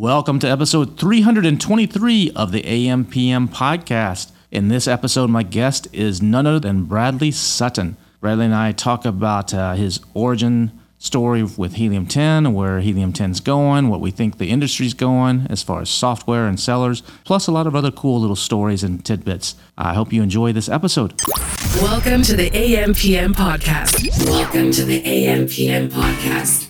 Welcome to episode 323 of the AMPM podcast. In this episode, my guest is none other than Bradley Sutton. Bradley and I talk about uh, his origin story with Helium 10, where Helium 10 is going, what we think the industry's going as far as software and sellers, plus a lot of other cool little stories and tidbits. I hope you enjoy this episode. Welcome to the AMPM podcast. Welcome to the AMPM podcast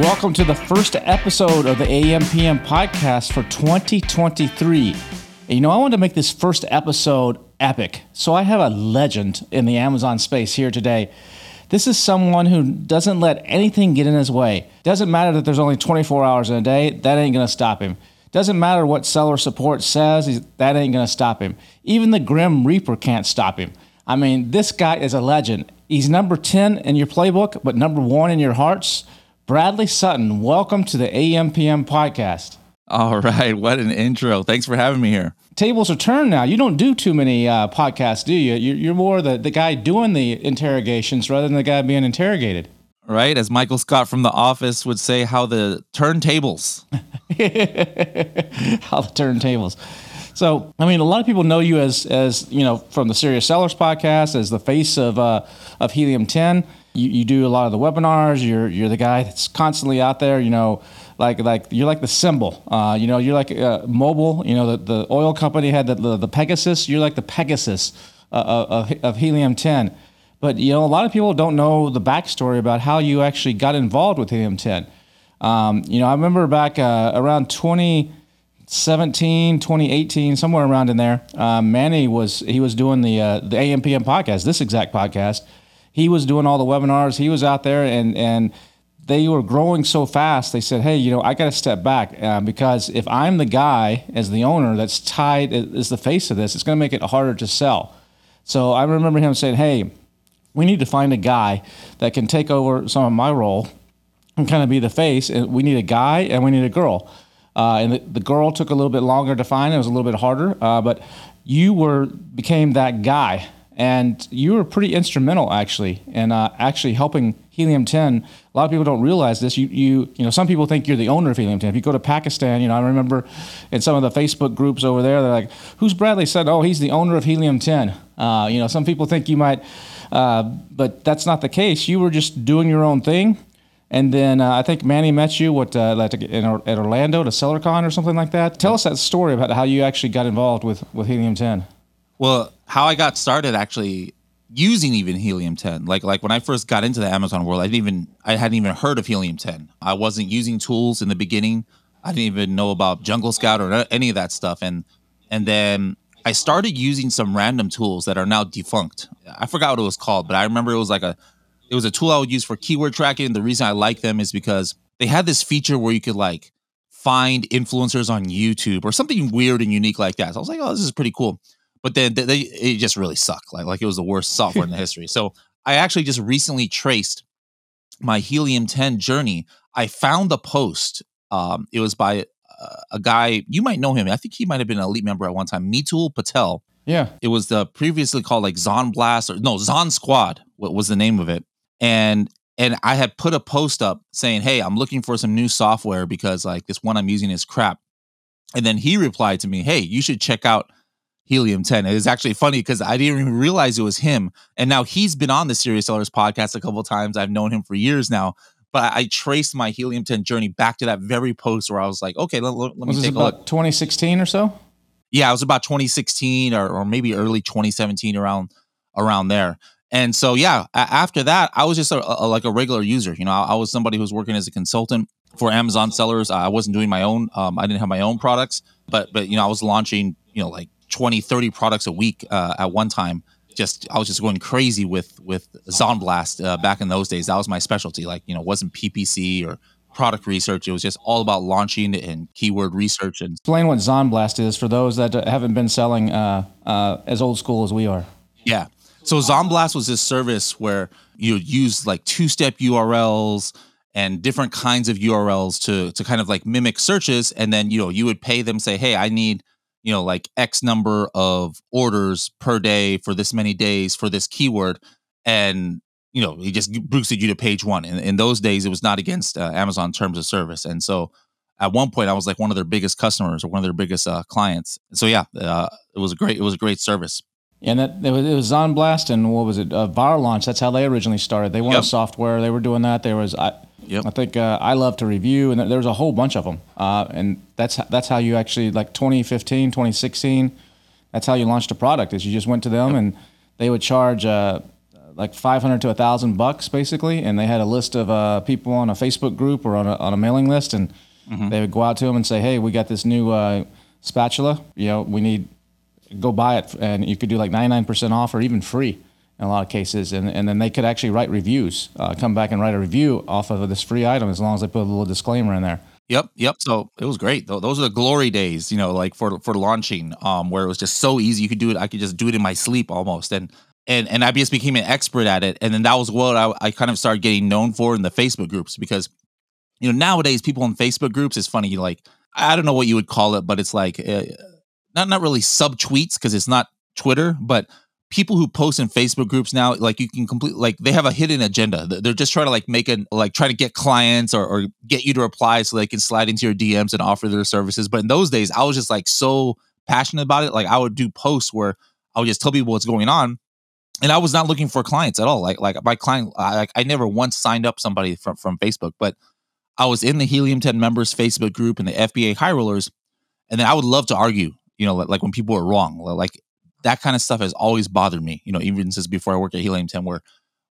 Welcome to the first episode of the AMPM podcast for 2023. And, you know, I wanted to make this first episode epic. So I have a legend in the Amazon space here today. This is someone who doesn't let anything get in his way. Doesn't matter that there's only 24 hours in a day, that ain't to stop him. Doesn't matter what seller support says, that ain't to stop him. Even the Grim Reaper can't stop him. I mean, this guy is a legend. He's number 10 in your playbook, but number one in your hearts. Bradley Sutton, welcome to the AMPM podcast. All right, what an intro. Thanks for having me here. Tables are turned now. You don't do too many uh, podcasts, do you? You're more the, the guy doing the interrogations rather than the guy being interrogated. Right, as Michael Scott from The Office would say, how the turntables. how the turntables. So, I mean, a lot of people know you as, as you know, from the Serious Sellers podcast, as the face of, uh, of Helium 10 you, you do a lot of the webinars. You're you're the guy that's constantly out there. You know, like like you're like the symbol. Uh, you know, you're like uh, Mobil. You know, the, the oil company had the, the, the Pegasus. You're like the Pegasus uh, uh of, of helium ten. But you know, a lot of people don't know the backstory about how you actually got involved with helium ten. Um, you know, I remember back uh, around 2017, 2018, somewhere around in there. Uh, Manny was he was doing the the AMPM podcast, this exact podcast he was doing all the webinars. He was out there and and they were growing so fast. They said, "Hey, you know, I got to step back uh, because if I'm the guy as the owner that's tied is the face of this, it's going to make it harder to sell." So I remember him saying, "Hey, we need to find a guy that can take over some of my role and kind of be the face. And we need a guy and we need a girl." Uh, and the, the, girl took a little bit longer to find. It was a little bit harder, uh, but you were became that guy and you were pretty instrumental actually in uh, actually helping helium 10 a lot of people don't realize this. You, you you know some people think you're the owner of helium 10 if you go to pakistan you know i remember in some of the facebook groups over there they're like who's bradley? said oh he's the owner of helium 10 uh, you know some people think you might uh, but that's not the case. You were just doing your own thing. And then uh, I think Manny met you what uh, like in, at Orlando to SellerCon or something like that. Tell us that story about how you actually got involved with with Helium 10. Well, how I got started actually using even helium 10 like like when i first got into the amazon world i didn't even i hadn't even heard of helium 10 i wasn't using tools in the beginning. I didn't even know about jungle scout or any of that stuff. And and then i started using some random tools that are now defunct. I forgot what it was called but i remember it was like a it was a tool i would use for keyword tracking. The reason i like them is because they had this feature where you could like find influencers on youtube or something weird and unique like that. So i was like oh this is pretty cool but then they, they, it just really sucked. Like like it was the worst software in the history. So I actually just recently traced my Helium 10 journey. I found the post. Um, it was by uh, a guy you might know him. I think he might have been an elite member at one time. Mitul Patel. Yeah, it was the previously called like Zon Blast or no Zon Squad. What was the name of it? And and I had put a post up saying, "Hey, I'm looking for some new software because like this one I'm using is crap." And then he replied to me, "Hey, you should check out." Helium 10. It is actually funny because I didn't even realize it was him. And now he's been on the Serious Sellers podcast a couple times. I've known him for years now. But I traced my Helium 10 journey back to that very post where I was like, okay, let, let, let me take about a look. 2016 or so? Yeah, it was about 2016 or, or maybe early 2017 around around there. And so, yeah, after that, I was just a, a, like a regular user. You know, I, I, was somebody who was working as a consultant for Amazon sellers. I wasn't doing my own. Um, I didn't have my own products, but but you know, I was launching. You know, like 20, 30 products a week uh, at one time. Just I was just going crazy with with Zonblast uh, back in those days. That was my specialty. Like you know, wasn't PPC or product research. It was just all about launching and keyword research. And explain what Zonblast is for those that haven't been selling uh, uh, as old school as we are. Yeah. So Zonblast was this service where you use like two-step URLs and different kinds of URLs to to kind of like mimic searches, and then you know you would pay them, say, hey, I need you know like X number of orders per day for this many days for this keyword, and you know he just boosted you to page one. And in those days, it was not against uh, Amazon terms of service, and so at one point I was like one of their biggest customers or one of their biggest uh, clients. So yeah, uh, it was a great it was a great service. And that it was, it was Zonblast and what was it? Uh, Launch. That's how they originally started. They wanted Yep. software. They were doing that. There was I, Yep. I think uh, I love to review, and there was a whole bunch of them. Uh, and that's that's how you actually like 2015, 2016. That's how you launched a product. Is you just went to them and they would charge uh, like 500 to a thousand bucks basically, and they had a list of uh, people on a Facebook group or on a, on a mailing list, and they would go out to them and say, "Hey, we got this new uh, spatula. You know, we need go buy it and you could do like 99% off or even free in a lot of cases and, and then they could actually write reviews uh, come back and write a review off of this free item as long as they put a little disclaimer in there Yep, yep. So it was great. Those are the glory days, you know, like for for launching, um, where it was just so easy. You could do it. I could just do it in my sleep almost, and and and I just became an expert at it. And then that was what I, I kind of started getting known for in the Facebook groups because, you know, nowadays people in Facebook groups is funny. Like I don't know what you would call it, but it's like uh, not not really sub tweets because it's not Twitter, but people who post in Facebook groups now, like you can complete, like they have a hidden agenda. They're just trying to like make a, like try to get clients or, or get you to reply so they can slide into your DMs and offer their services. But in those days, I was just like so passionate about it. Like I would do posts where I would just tell people what's going on. And I was not looking for clients at all. Like, like my client, I, like I never once signed up somebody from, from Facebook, but I was in the Helium 10 members Facebook group and the FBA high rollers. And then I would love to argue, you know, like when people are wrong, like that kind of stuff has always bothered me, you know, even since before I worked at Helium 10, where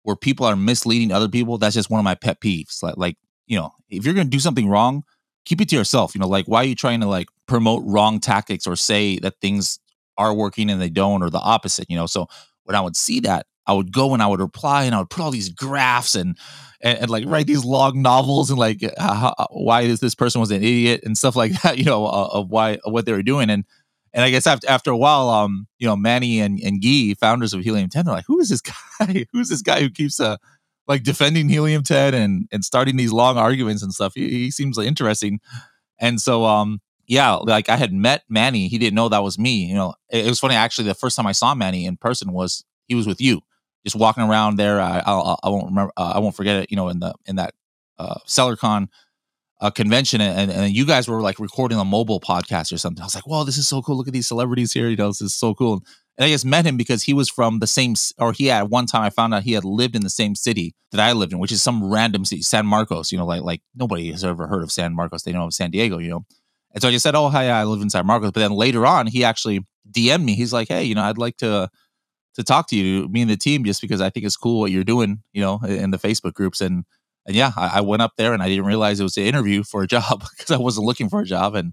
where people are misleading other people. That's just one of my pet peeves. Like, like you know, if you're gonna do something wrong, keep it to yourself. You know, like why are you trying to like promote wrong tactics or say that things are working and they don't, or the opposite? You know, so when I would see that, I would go and I would reply and I would put all these graphs and and, and like write these long novels and like how, why is this person was an idiot and stuff like that. You know, uh, of why what they were doing and. And I guess after after a while, um, you know, Manny and, and Guy, founders of Helium 10, they're like, who is this guy? Who's this guy who keeps uh like defending Helium 10 and and starting these long arguments and stuff? He, he seems like interesting. And so um yeah, like I had met Manny. He didn't know that was me. You know, it, it was funny actually. The first time I saw Manny in person was he was with you, just walking around there. I I'll, I won't remember. Uh, I won't forget it. You know, in the in that uh, SellerCon uh, convention, and and you guys were like recording a mobile podcast or something. I was like, "Wow, this is so cool! Look at these celebrities here. You know, this is so cool." And I just met him because he was from the same, or he had one time I found out he had lived in the same city that I lived in, which is some random city, San Marcos. You know, like like nobody has ever heard of San Marcos. They know of San Diego. You know, and so I just said, "Oh, hi, I live in San Marcos." But then later on, he actually DM'd me. He's like, "Hey, you know, I'd like to to talk to you, me and the team, just because I think it's cool what you're doing, you know, in the Facebook groups." And and yeah, I, I went up there and I didn't realize it was an interview for a job because I wasn't looking for a job. And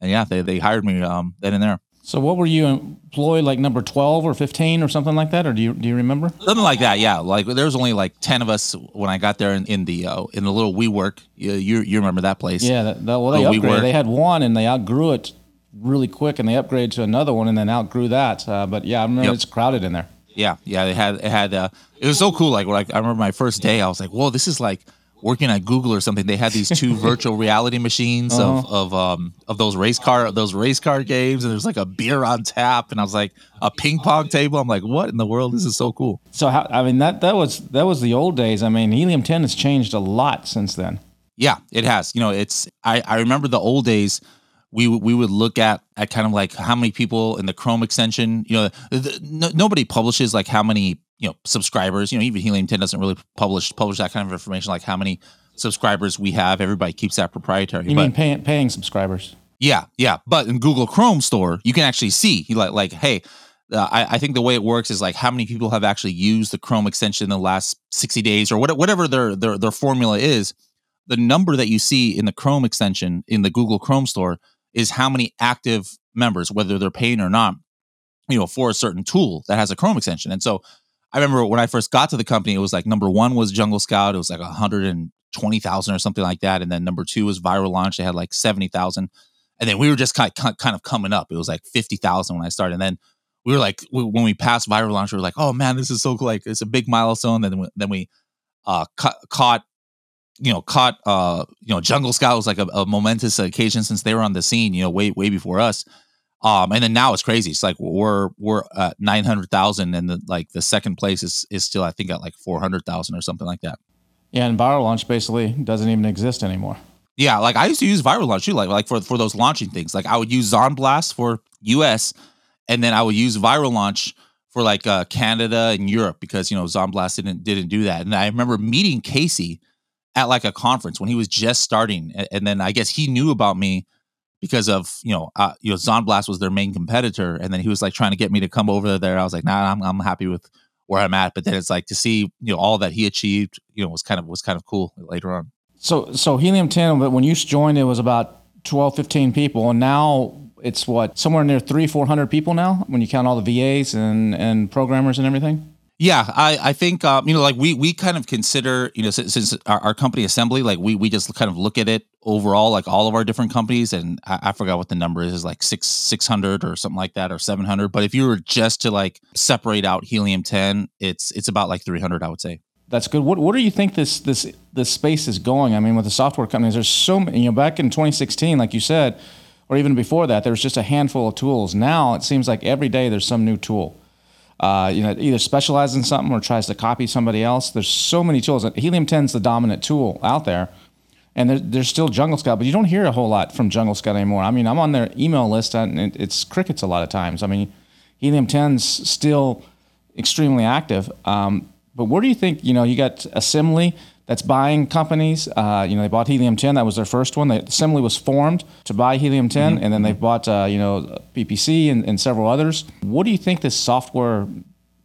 and yeah, they they hired me um then and there. so what were you employed like number 12 or 15 or something like that or do you do you remember Something like that, yeah. Like there was only like ten of us when I got there in, in the uh, in the little WeWork. You, you you remember that place? yeah that, that, well they we upgraded were- they had one and they outgrew it really quick and they upgraded to another one and then outgrew that uh, but yeah i remember Yep. it's crowded in there Yeah, yeah. They had it had uh, it was so cool. Like like I remember my first day, I was like, whoa, this is like working at Google or something. They had these two virtual reality machines Uh-huh. of of um of those race car those race car games, and there's like a beer on tap, and I was like a ping pong table. I'm like, what in the world? This is so cool. so how, i mean that that was that was the old days i mean helium 10 has changed a lot since then Yeah, it has. You know, it's I, I remember the old days. We we would look at at kind of like how many people in the Chrome extension. You know, the, the- no, nobody publishes like how many you know subscribers. You know, even Helium Ten doesn't really publish publish that kind of information, like how many subscribers we have. Everybody keeps that proprietary. you but mean paying, paying subscribers yeah, yeah. But in Google Chrome store, you can actually see you like like hey. Uh, I, I think the way it works is like how many people have actually used the Chrome extension in the last 60 days or what, whatever their, their their formula is. The number that you see in the Chrome extension in the Google Chrome store is how many active members, whether they're paying or not, you know, for a certain tool that has a Chrome extension. And so I remember when I first got to the company, it was like number one was Jungle Scout. It was like 120,000 or something like that. And then number two was Viral Launch. They had like 70,000. And then we were just kind of, kind of coming up. It was like 50,000 when I started. And then we were like we, when we passed viral launch, we were like, oh man, this is so cool. Like it's a big milestone. Then we, then we uh, ca- caught you know caught uh you know jungle scout was like a, a, momentous occasion since they were on the scene you know way way before us. Um and then now it's crazy. It's like we're we're at 900,000 and the like the second place is is still i think at like 400,000 or something like that. Yeah and viral launch basically doesn't even exist anymore. Yeah like i used to use viral launch too like like for for those launching things. Like i would use zonblast for us and then i would use viral launch for like uh, Canada and Europe because you know Zonblast didn't didn't do that. And I remember meeting Casey at like a conference when he was just starting, and, then I guess he knew about me because of you know uh, you know Zonblast was their main competitor, and then he was like trying to get me to come over there. I was like, nah, I'm I'm happy with where I'm at. But then it's like to see you know all that he achieved, you know, was kind of was kind of cool later on. So so Helium 10, but when you joined, it was about 12, 15 people, and now it's what somewhere near three, four hundred people now when you count all the VAs and and programmers and everything. Yeah, I, I think um, you know, like we we kind of consider you know since, since our, our, company assembly, like we we just kind of look at it overall, like all of our different companies, and I, I forgot what the number is, is like six six hundred or something like that, or seven hundred. But if you were just to like separate out helium ten, it's it's about like three hundred, I would say. That's good. What what do you think this this this space is going? I mean, with the software companies, there's so many. You know, back in 2016, like you said or even before that, there was just a handful of tools. Now it seems like every day there's some new tool. Uh, you know, either specializes in something or tries to copy somebody else. There's so many tools. Helium 10 is the dominant tool out there, and there, there's still Jungle Scout, but you don't hear a whole lot from Jungle Scout anymore. I mean, I'm on their email list, and it's crickets a lot of times. I mean, Helium 10's still extremely active. Um, but where do you think, you know, you got Assembly, that's buying companies. Uh, you know, they bought Helium 10. That was their first one. The assembly was formed to buy Helium 10, mm-hmm. and then they bought, uh, you know, PPC and, and, several others. What do you think this software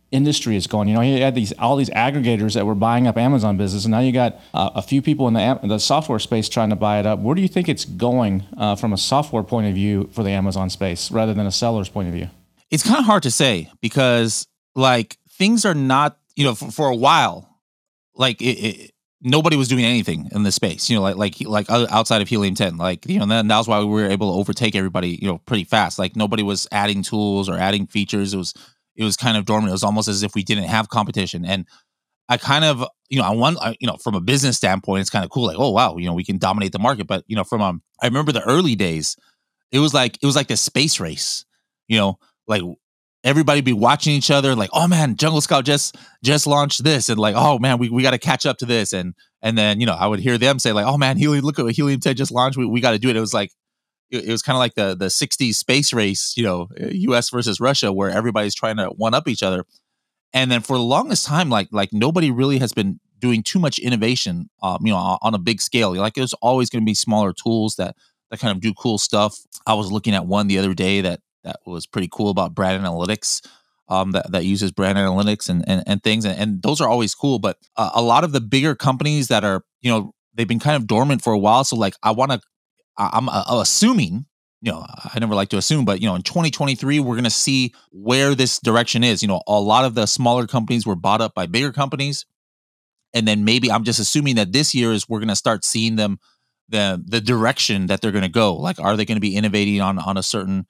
industry is going? You know, you had these all these aggregators that were buying up Amazon business, and now you got uh, a few people in the the software space trying to buy it up. Where do you think it's going uh, from a software point of view for the Amazon space, rather than a seller's point of view? It's kind of hard to say because, like, things are not. You know, for, for a while, like it, it nobody was doing anything in this space, you know, like like like outside of helium 10. Like, you know, and then that was why we were able to overtake everybody, you know, pretty fast. Like nobody was adding tools or adding features. It was it was kind of dormant. It was almost as if we didn't have competition. And I kind of, you know, I want, you know, from a business standpoint, it's kind of cool. Like, oh wow, you know, we can dominate the market. But you know, from um, I remember the early days, it was like it was like the space race. You know, like everybody be watching each other like oh man jungle scout just just launched this and like oh man we, we got to catch up to this and and then you know i would hear them say like oh man helium look at what helium 10 just launched we, we got to do it. It was like it, it was kind of like the the 60s space race you know us versus russia where everybody's trying to one up each other. And then for the longest time like like nobody really has been doing too much innovation um, you know on a big scale. Like there's always going to be smaller tools that that kind of do cool stuff. I was looking at one the other day that that was pretty cool about brand analytics. Um, that, that uses brand analytics and, and, and things. And, and those are always cool. But uh, a lot of the bigger companies that are, you know, they've been kind of dormant for a while. So like, I want to, I'm uh, assuming, you know, I never like to assume, but you know, in 2023, we're going to see where this direction is. You know, a lot of the smaller companies were bought up by bigger companies. And then maybe I'm just assuming that this year is we're going to start seeing them the the direction that they're going to go. Like, are they going to be innovating on on a certain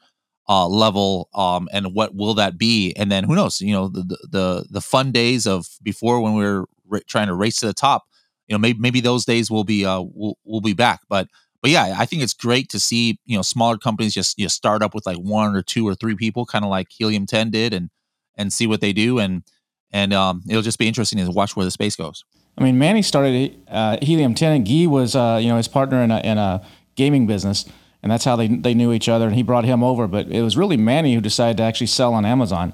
uh, level um, and what will that be? And then who knows you know the the the fun days of before when we were trying to race to the top you know maybe maybe those days will be uh will, will be back. But but yeah i think it's great to see you know smaller companies just you know, start up with like one or two or three people kind of like helium 10 did and and see what they do and and um, it'll just be interesting to watch where the space goes. I mean manny started uh, helium 10 and guy was uh, you know his partner in a, in a gaming business and that's how they they knew each other. And he brought him over, but it was really Manny who decided to actually sell on Amazon.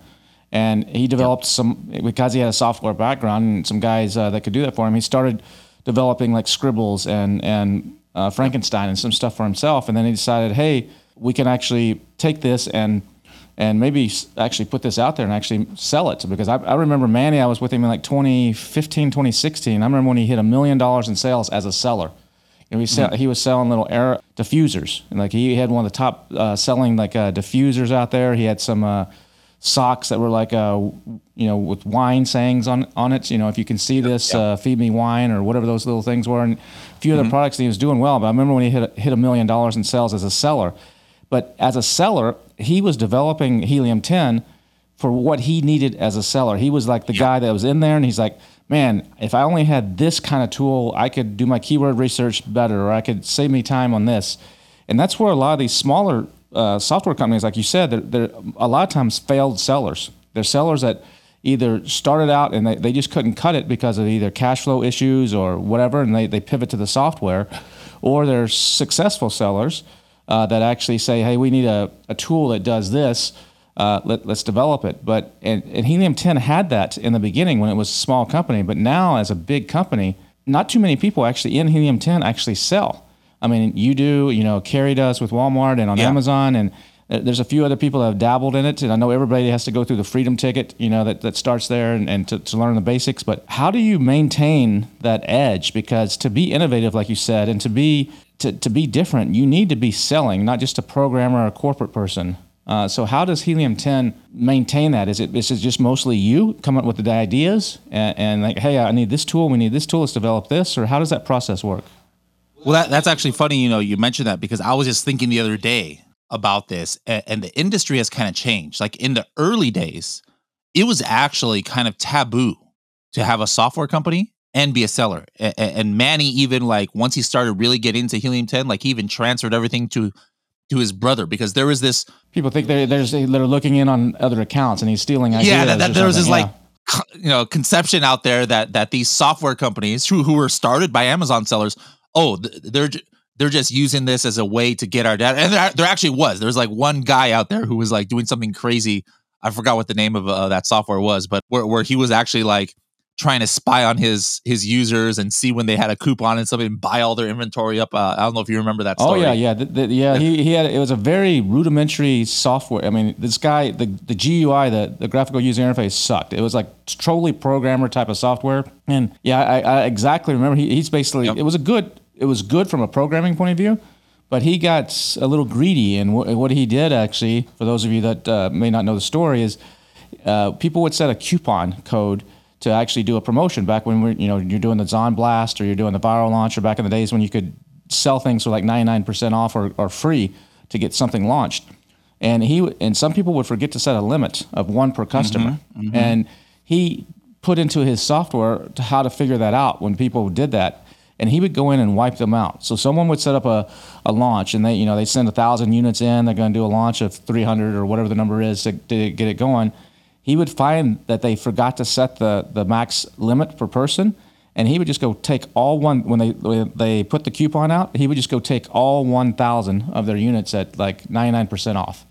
And he developed yep. some because he had a software background and some guys uh, that could do that for him. He started developing like scribbles and and uh, Frankenstein and some stuff for himself. And then he decided, hey, we can actually take this and and maybe actually put this out there and actually sell it because I, I remember Manny. I was with him in like 2015, 2016. I remember when he hit a million dollars in sales as a seller and we sell, mm-hmm. he was selling little air diffusers, and like he had one of the top uh, selling like uh, diffusers out there. He had some uh, socks that were like uh, you know with wine sayings on on it. You know, if you can see this, yeah. Uh, feed me wine or whatever those little things were, and a few mm-hmm. other products. And he was doing well. But I remember when he hit hit a million dollars in sales as a seller. But as a seller, he was developing helium ten for what he needed as a seller. He was like the guy that was in there and he's like, man, if I only had this kind of tool, I could do my keyword research better or I could save me time on this. And that's where a lot of these smaller uh, software companies, like you said, they're, they're a lot of times failed sellers. They're sellers that either started out and they, they just couldn't cut it because of either cash flow issues or whatever, and they, they pivot to the software, or they're successful sellers uh, that actually say, hey, we need a, a tool that does this. Uh, let, us develop it. But and, and Helium 10 had that in the beginning when it was a small company, but now as a big company, not too many people actually in Helium 10 actually sell. I mean, you do, you know, Carrie does with Walmart and on yeah. Amazon, and there's a few other people that have dabbled in it. And I know everybody has to go through the freedom ticket, you know, that, that starts there and, and to, to learn the basics. But how do you maintain that edge? Because to be innovative, like you said, and to be to, to be different, you need to be selling, not just a programmer or a corporate person. Uh, so how does Helium 10 maintain that? Is it is it just mostly you coming up with the ideas and, and like, hey, I need this tool, we need this tool, let's develop this, or how does that process work? Well, that, that's actually funny. You know, you mentioned that because I was just thinking the other day about this, and, and the industry has kind of changed. Like in the early days, it was actually kind of taboo to have a software company and be a seller. And, and Manny even like once he started really getting into Helium 10, like he even transferred everything to to his brother because there was this people think they're they're, they're looking in on other accounts and he's stealing ideas. Yeah, that, that there was this yeah. like you know conception out there that that these software companies who who were started by Amazon sellers oh, they're they're just using this as a way to get our data. And there, there actually was. There was like one guy out there who was like doing something crazy. I forgot what the name of uh, that software was, but where, where he was actually like trying to spy on his his users and see when they had a coupon and something and buy all their inventory up. Uh, I don't know if you remember that. Story. Oh yeah, yeah, the, the, yeah. He, he had it was a very rudimentary software. I mean, this guy the the GUI the the graphical user interface sucked. It was like totally programmer type of software. And yeah, I, I exactly remember. He, he's basically yep. it was a good it was good from a programming point of view, but he got a little greedy. And wh- what he did actually, for those of you that uh, may not know the story, is uh, people would set a coupon code to actually do a promotion back when we're, you know you're doing the Zon Blast or you're doing the viral launch or back in the days when you could sell things for like 99% off or, or free to get something launched. And he and some people would forget to set a limit of one per customer. Mm-hmm, mm-hmm. And he put into his software to how to figure that out when people did that and he would go in and wipe them out. So someone would set up a, a launch, and they you know they send a thousand units in. They're going to do a launch of 300 or whatever the number is to, to, get it going. He would find that they forgot to set the the max limit per person, and he would just go take all one when they when they put the coupon out. He would just go take all 1,000 of their units at like 99% off,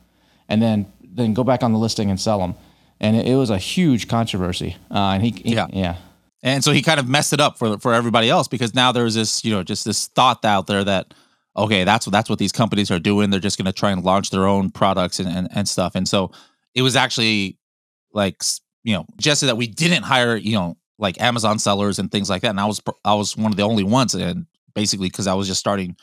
and then then go back on the listing and sell them. And it, it was a huge controversy. Uh, and he, he yeah. yeah and so he kind of messed it up for for everybody else because now there's this, you know, just this thought out there that okay, that's what that's what these companies are doing. They're just going to try and launch their own products and, and and stuff. And so it was actually like you know, just that we didn't hire, you know, like Amazon sellers and things like that. And I was I was one of the only ones, and basically because I was just starting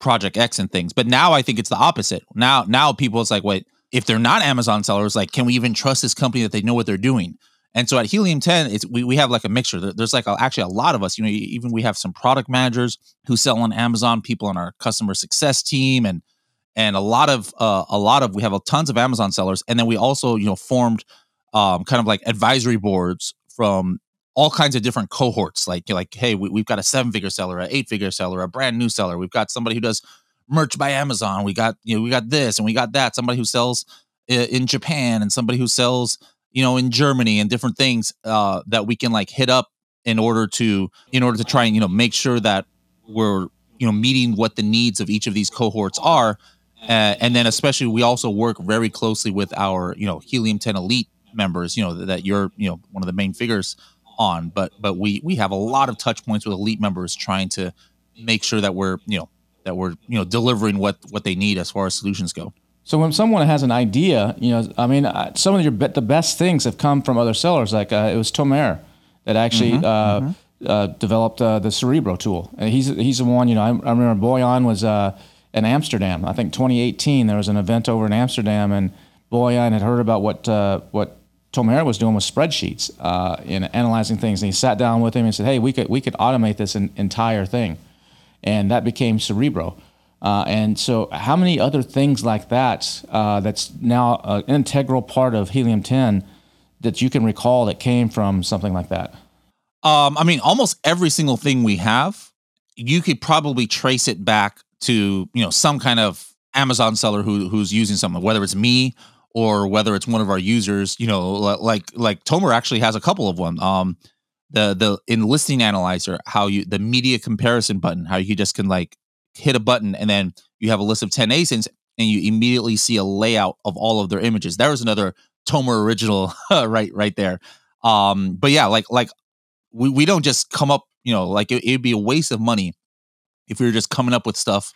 Project X and things. But now I think it's the opposite. Now now people it's like, wait, if they're not Amazon sellers, like, can we even trust this company that they know what they're doing? And so at Helium 10, it's we, we have like a mixture. There's like a, actually a lot of us, you know, even we have some product managers who sell on Amazon, people on our customer success team and and a lot of uh, a lot of we have a tons of Amazon sellers and then we also, you know, formed um, kind of like advisory boards from all kinds of different cohorts like like hey, we, we've got a seven-figure seller, an eight-figure seller, a brand new seller. We've got somebody who does merch by Amazon. We got, you know, we got this and we got that. Somebody who sells in Japan and somebody who sells you know, in Germany and different things uh, that we can like hit up in order to in order to try and you know make sure that we're you know meeting what the needs of each of these cohorts are, uh, and then especially we also work very closely with our you know Helium 10 Elite members. You know that you're you know one of the main figures on, but but we we have a lot of touch points with elite members trying to make sure that we're you know that we're you know delivering what what they need as far as solutions go. So when someone has an idea, you know, I mean, uh, some of your the best things have come from other sellers. Like uh, it was Tomer that actually mm-hmm, uh, mm-hmm. Uh, developed uh, the Cerebro tool, and he's he's the one. You know, I, I remember Boyan was uh, in Amsterdam. I think 2018 there was an event over in Amsterdam, and Boyan had heard about what what Tomer was doing with spreadsheets in analyzing things, and he sat down with him and said, "Hey, we could we could automate this entire thing," and that became Cerebro. Uh, and so, how many other things like that uh, that's now uh, an integral part of helium 10 that you can recall that came from something like that? Um, I mean, almost every single thing we have, you could probably trace it back to you know some kind of Amazon seller who who's using something, whether it's me or whether it's one of our users. You know, like like Tomer actually has a couple of them. Um, the the in listing analyzer, how you the media comparison button, how you just can like hit a button and then you have a list of 10 ASINs and you immediately see a layout of all of their images. There was another Tomer original right right there. Um, but yeah, like like we, we don't just come up, you know, like it, it'd be a waste of money if we were just coming up with stuff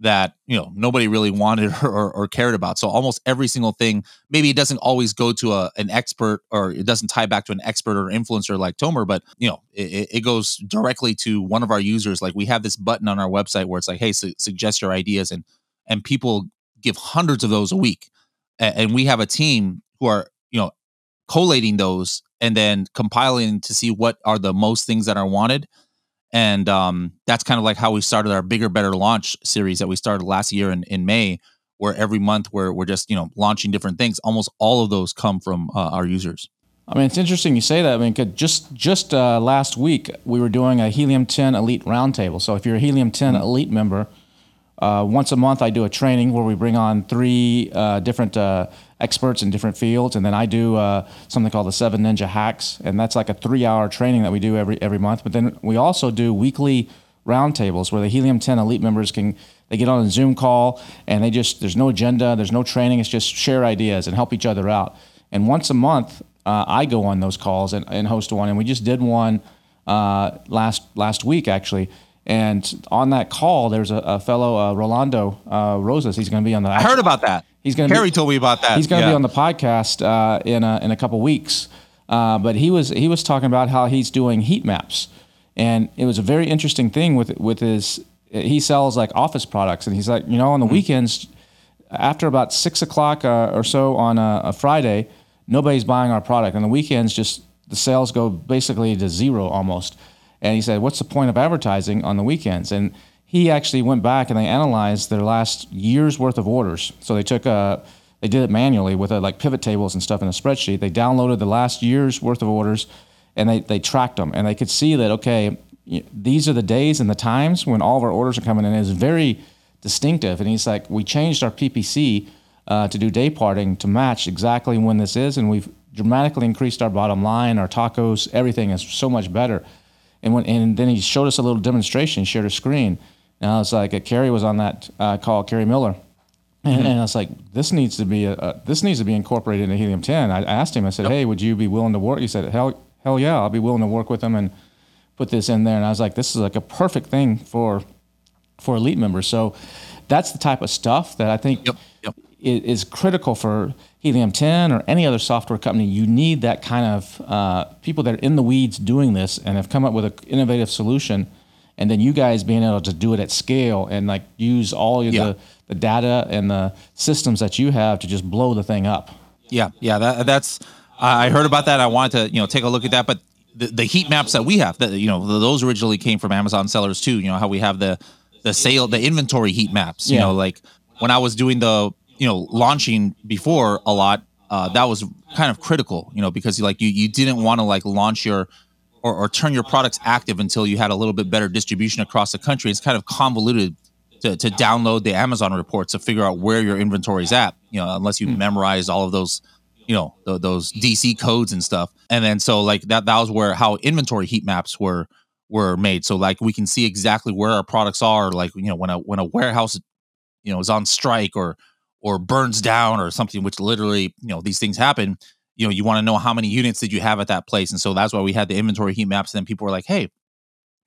that you know nobody really wanted or, or, cared about. So almost every single thing, maybe it doesn't always go to a, an expert or it doesn't tie back to an expert or influencer like Tomer, but you know it, it goes directly to one of our users. Like we have this button on our website where it's like, hey, su- suggest your ideas, and and people give hundreds of those a week, and, and we have a team who are you know collating those and then compiling to see what are the most things that are wanted and um, that's kind of like how we started our bigger better launch series that we started last year in, in may where every month we're, we're just you know launching different things almost all of those come from uh, our users I mean, it's interesting you say that. I mean, just just uh, last week we were doing a Helium 10 Elite Roundtable. So if you're a Helium 10 mm-hmm. Elite member, uh, once a month, I do a training where we bring on three uh, different uh, experts in different fields, and then I do uh, something called the Seven Ninja Hacks, and that's like a three-hour training that we do every every month. But then we also do weekly roundtables where the Helium 10 Elite members can they get on a Zoom call and they just there's no agenda, there's no training, it's just share ideas and help each other out. And once a month, uh, I go on those calls and, and host one, and we just did one uh, last last week actually and on that call, there's a, a fellow uh, Rolando uh, Rosas. He's going to be on the. I heard about that. He's going. Harry be, told me about that. He's going to yeah. be on the podcast uh, in a, in a couple weeks. Uh, but he was he was talking about how he's doing heat maps, and it was a very interesting thing with with his. He sells like office products, and he's like, you know, on the mm-hmm. weekends, after about six o'clock uh, or so on a, a Friday, nobody's buying our product. On the weekends, just the sales go basically to zero almost. And he said, What's the point of advertising on the weekends? And he actually went back and they analyzed their last year's worth of orders. So they took a, they did it manually with a, like pivot tables and stuff in a spreadsheet. They downloaded the last year's worth of orders and they, they tracked them and they could see that, okay, these are the days and the times when all of our orders are coming in. It's very distinctive. And he's like, we changed our PPC uh, to do day parting to match exactly when this is. And we've dramatically increased our bottom line, our tacos, everything is so much better. And when and then he showed us a little demonstration, shared a screen. And I was like, uh, Carrie was on that uh, call, Carrie Miller. And, mm-hmm. and, I was like, this needs to be a, a, this needs to be incorporated into Helium 10. I asked him, I said, yep. hey, would you be willing to work? He said, hell, hell yeah, I'll be willing to work with them and put this in there. And I was like, this is like a perfect thing for for elite members. So that's the type of stuff that I think yep. Yep. Is, critical for Helium 10 or any other software company, you need that kind of uh, people that are in the weeds doing this and have come up with an innovative solution. And then you guys being able to do it at scale and like use all yeah. the, the data and the systems that you have to just blow the thing up. Yeah, yeah, that, that's. I heard about that. I wanted to, you know, take a look at that. But the, the heat maps that we have, that you know, those originally came from Amazon sellers too. You know how we have the the sale, the inventory heat maps. You yeah. know, like when I was doing the you know launching before a lot uh, that was kind of critical you know because like you you didn't want to like launch your or, or turn your products active until you had a little bit better distribution across the country. It's kind of convoluted to, to download the amazon reports to figure out where your inventory is at you know unless you hmm. memorize all of those you know th- those dc codes and stuff. And then so like that that was where how inventory heat maps were were made. So like we can see exactly where our products are like you know when a when a warehouse you know is on strike or or burns down or something, which literally, you know, these things happen. You know, you want to know how many units did you have at that place. And so that's why we had the inventory heat maps. And then people were like, hey,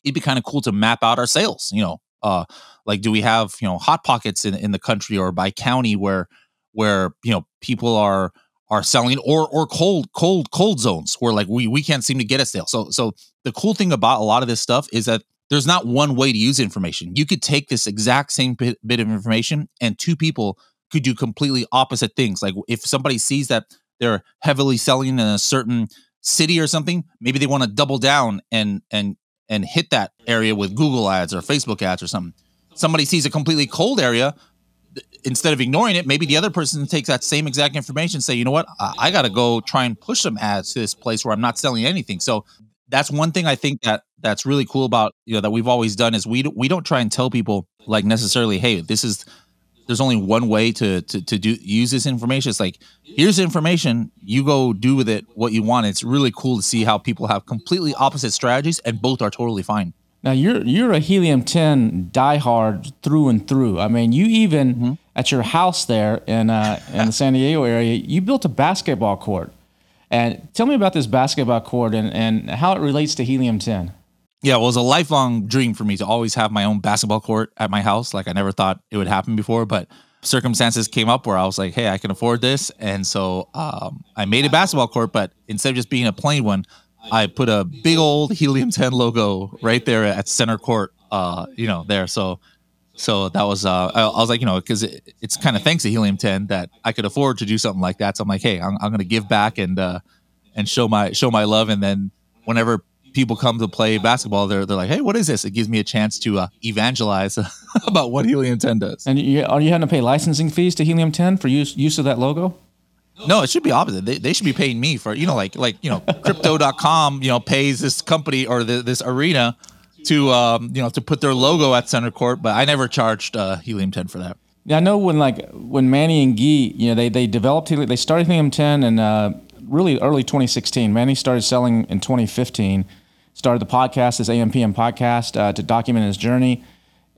it'd be kind of cool to map out our sales, you know, uh, like do we have, you know, hot pockets in, in the country or by county where where, you know, people are are selling or or cold, cold, cold zones where like we we can't seem to get a sale. So so the cool thing about a lot of this stuff is that there's not one way to use information. You could take this exact same bit, bit of information and two people could do completely opposite things. Like if somebody sees that they're heavily selling in a certain city or something, maybe they want to double down and and and hit that area with Google ads or Facebook ads or something. somebody sees a completely cold area, instead of ignoring it, maybe the other person takes that same exact information and say, you know what, I, I got to go try and push some ads to this place where I'm not selling anything. So that's one thing I think that that's really cool about you know that we've always done is we we don't try and tell people like necessarily, hey, this is there's only one way to to to do use this information. It's like here's information, you go do with it what you want. It's really cool to see how people have completely opposite strategies and both are totally fine. Now you're you're a helium ten diehard through and through. I mean, you even at your house there in uh, in the San Diego area, you built a basketball court. And tell me about this basketball court and, and how it relates to helium ten. Yeah, well, it was a lifelong dream for me to always have my own basketball court at my house. Like I never thought it would happen before, but circumstances came up where I was like, hey, I can afford this. And so um, I made a basketball court, but instead of just being a plain one, I put a big old Helium 10 logo right there at center court, uh, you know, there. So so that was, uh, I, I was like, you know, because it, it's kind of thanks to Helium 10 that I could afford to do something like that. So I'm like, hey, I'm, I'm going to give back and uh, and show my show my love. And then whenever people come to play basketball, they're they're like, hey, what is this? It gives me a chance to uh, evangelize about what Helium 10 does. And you, are you having to pay licensing fees to helium ten for use use of that logo? No, it should be opposite. They, they should be paying me for you know like like you know crypto.com you know pays this company or the, this arena to um you know to put their logo at center court, but I never charged uh, Helium 10 for that. Yeah, I know when like when Manny and Guy, you know, they they developed helium, they started helium ten in uh, really early 2016. Manny started selling in 2015. Started the podcast, this AMPM podcast, uh, to document his journey,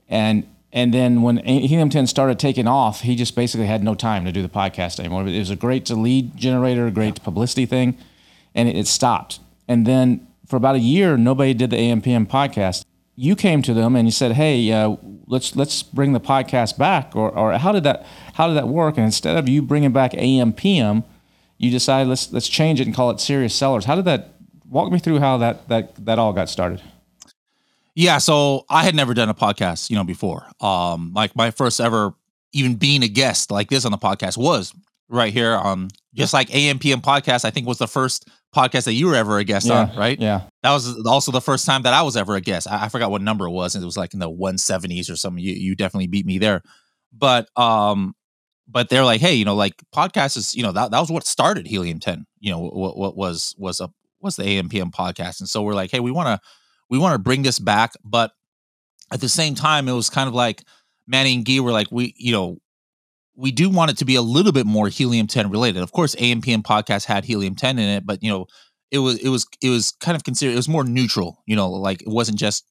and and then when helium 10 started taking off, he just basically had no time to do the podcast anymore. It was a great lead generator, a great publicity thing, and it, it stopped. And then for about a year, nobody did the AMPM podcast. You came to them and you said, "Hey, uh, let's let's bring the podcast back." Or, or how did that how did that work? And instead of you bringing back AMPM, you decided let's let's change it and call it Serious Sellers. How did that? Walk me through how that that that all got started. Yeah, so I had never done a podcast, you know, before. Um, like my first ever even being a guest like this on the podcast was right here on just like AMPM podcast. I think was the first podcast that you were ever a guest Yeah, on, right? Yeah. That was also the first time that I was ever a guest. I, I forgot what number it was, and it was like in the 170s or something. You, you definitely beat me there. But um, but they're like, hey, you know, like podcast is, you know, that, that was what started Helium 10. You know, what what was was a was the AMPM podcast, and so we're like, hey, we want to we want to bring this back, but at the same time, it was kind of like Manny and Gee were like, we, you know, we do want it to be a little bit more helium 10 related. Of course, AMPM podcast had helium 10 in it, but you know, it was it was it was kind of considered it was more neutral, you know, like it wasn't just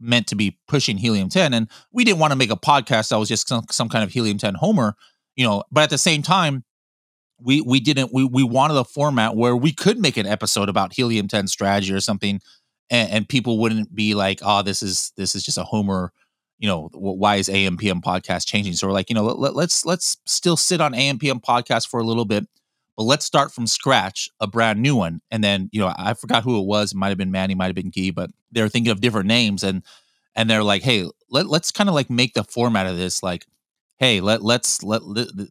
meant to be pushing helium 10 and we didn't want to make a podcast that was just some, some kind of helium 10 homer, you know, but at the same time we we didn't we we wanted a format where we could make an episode about helium 10 strategy or something and, and people wouldn't be like, "Oh, this is this is just a homer." You know, why is AMPM podcast changing? So we're like, you know, let, let's let's still sit on AMPM podcast for a little bit, but let's start from scratch, a brand new one. And then, you know, I forgot who it was. It might have been Manny, might have been Guy, but they're thinking of different names, and and they're like, hey, let let's kind of like make the format of this like, hey, let let's let,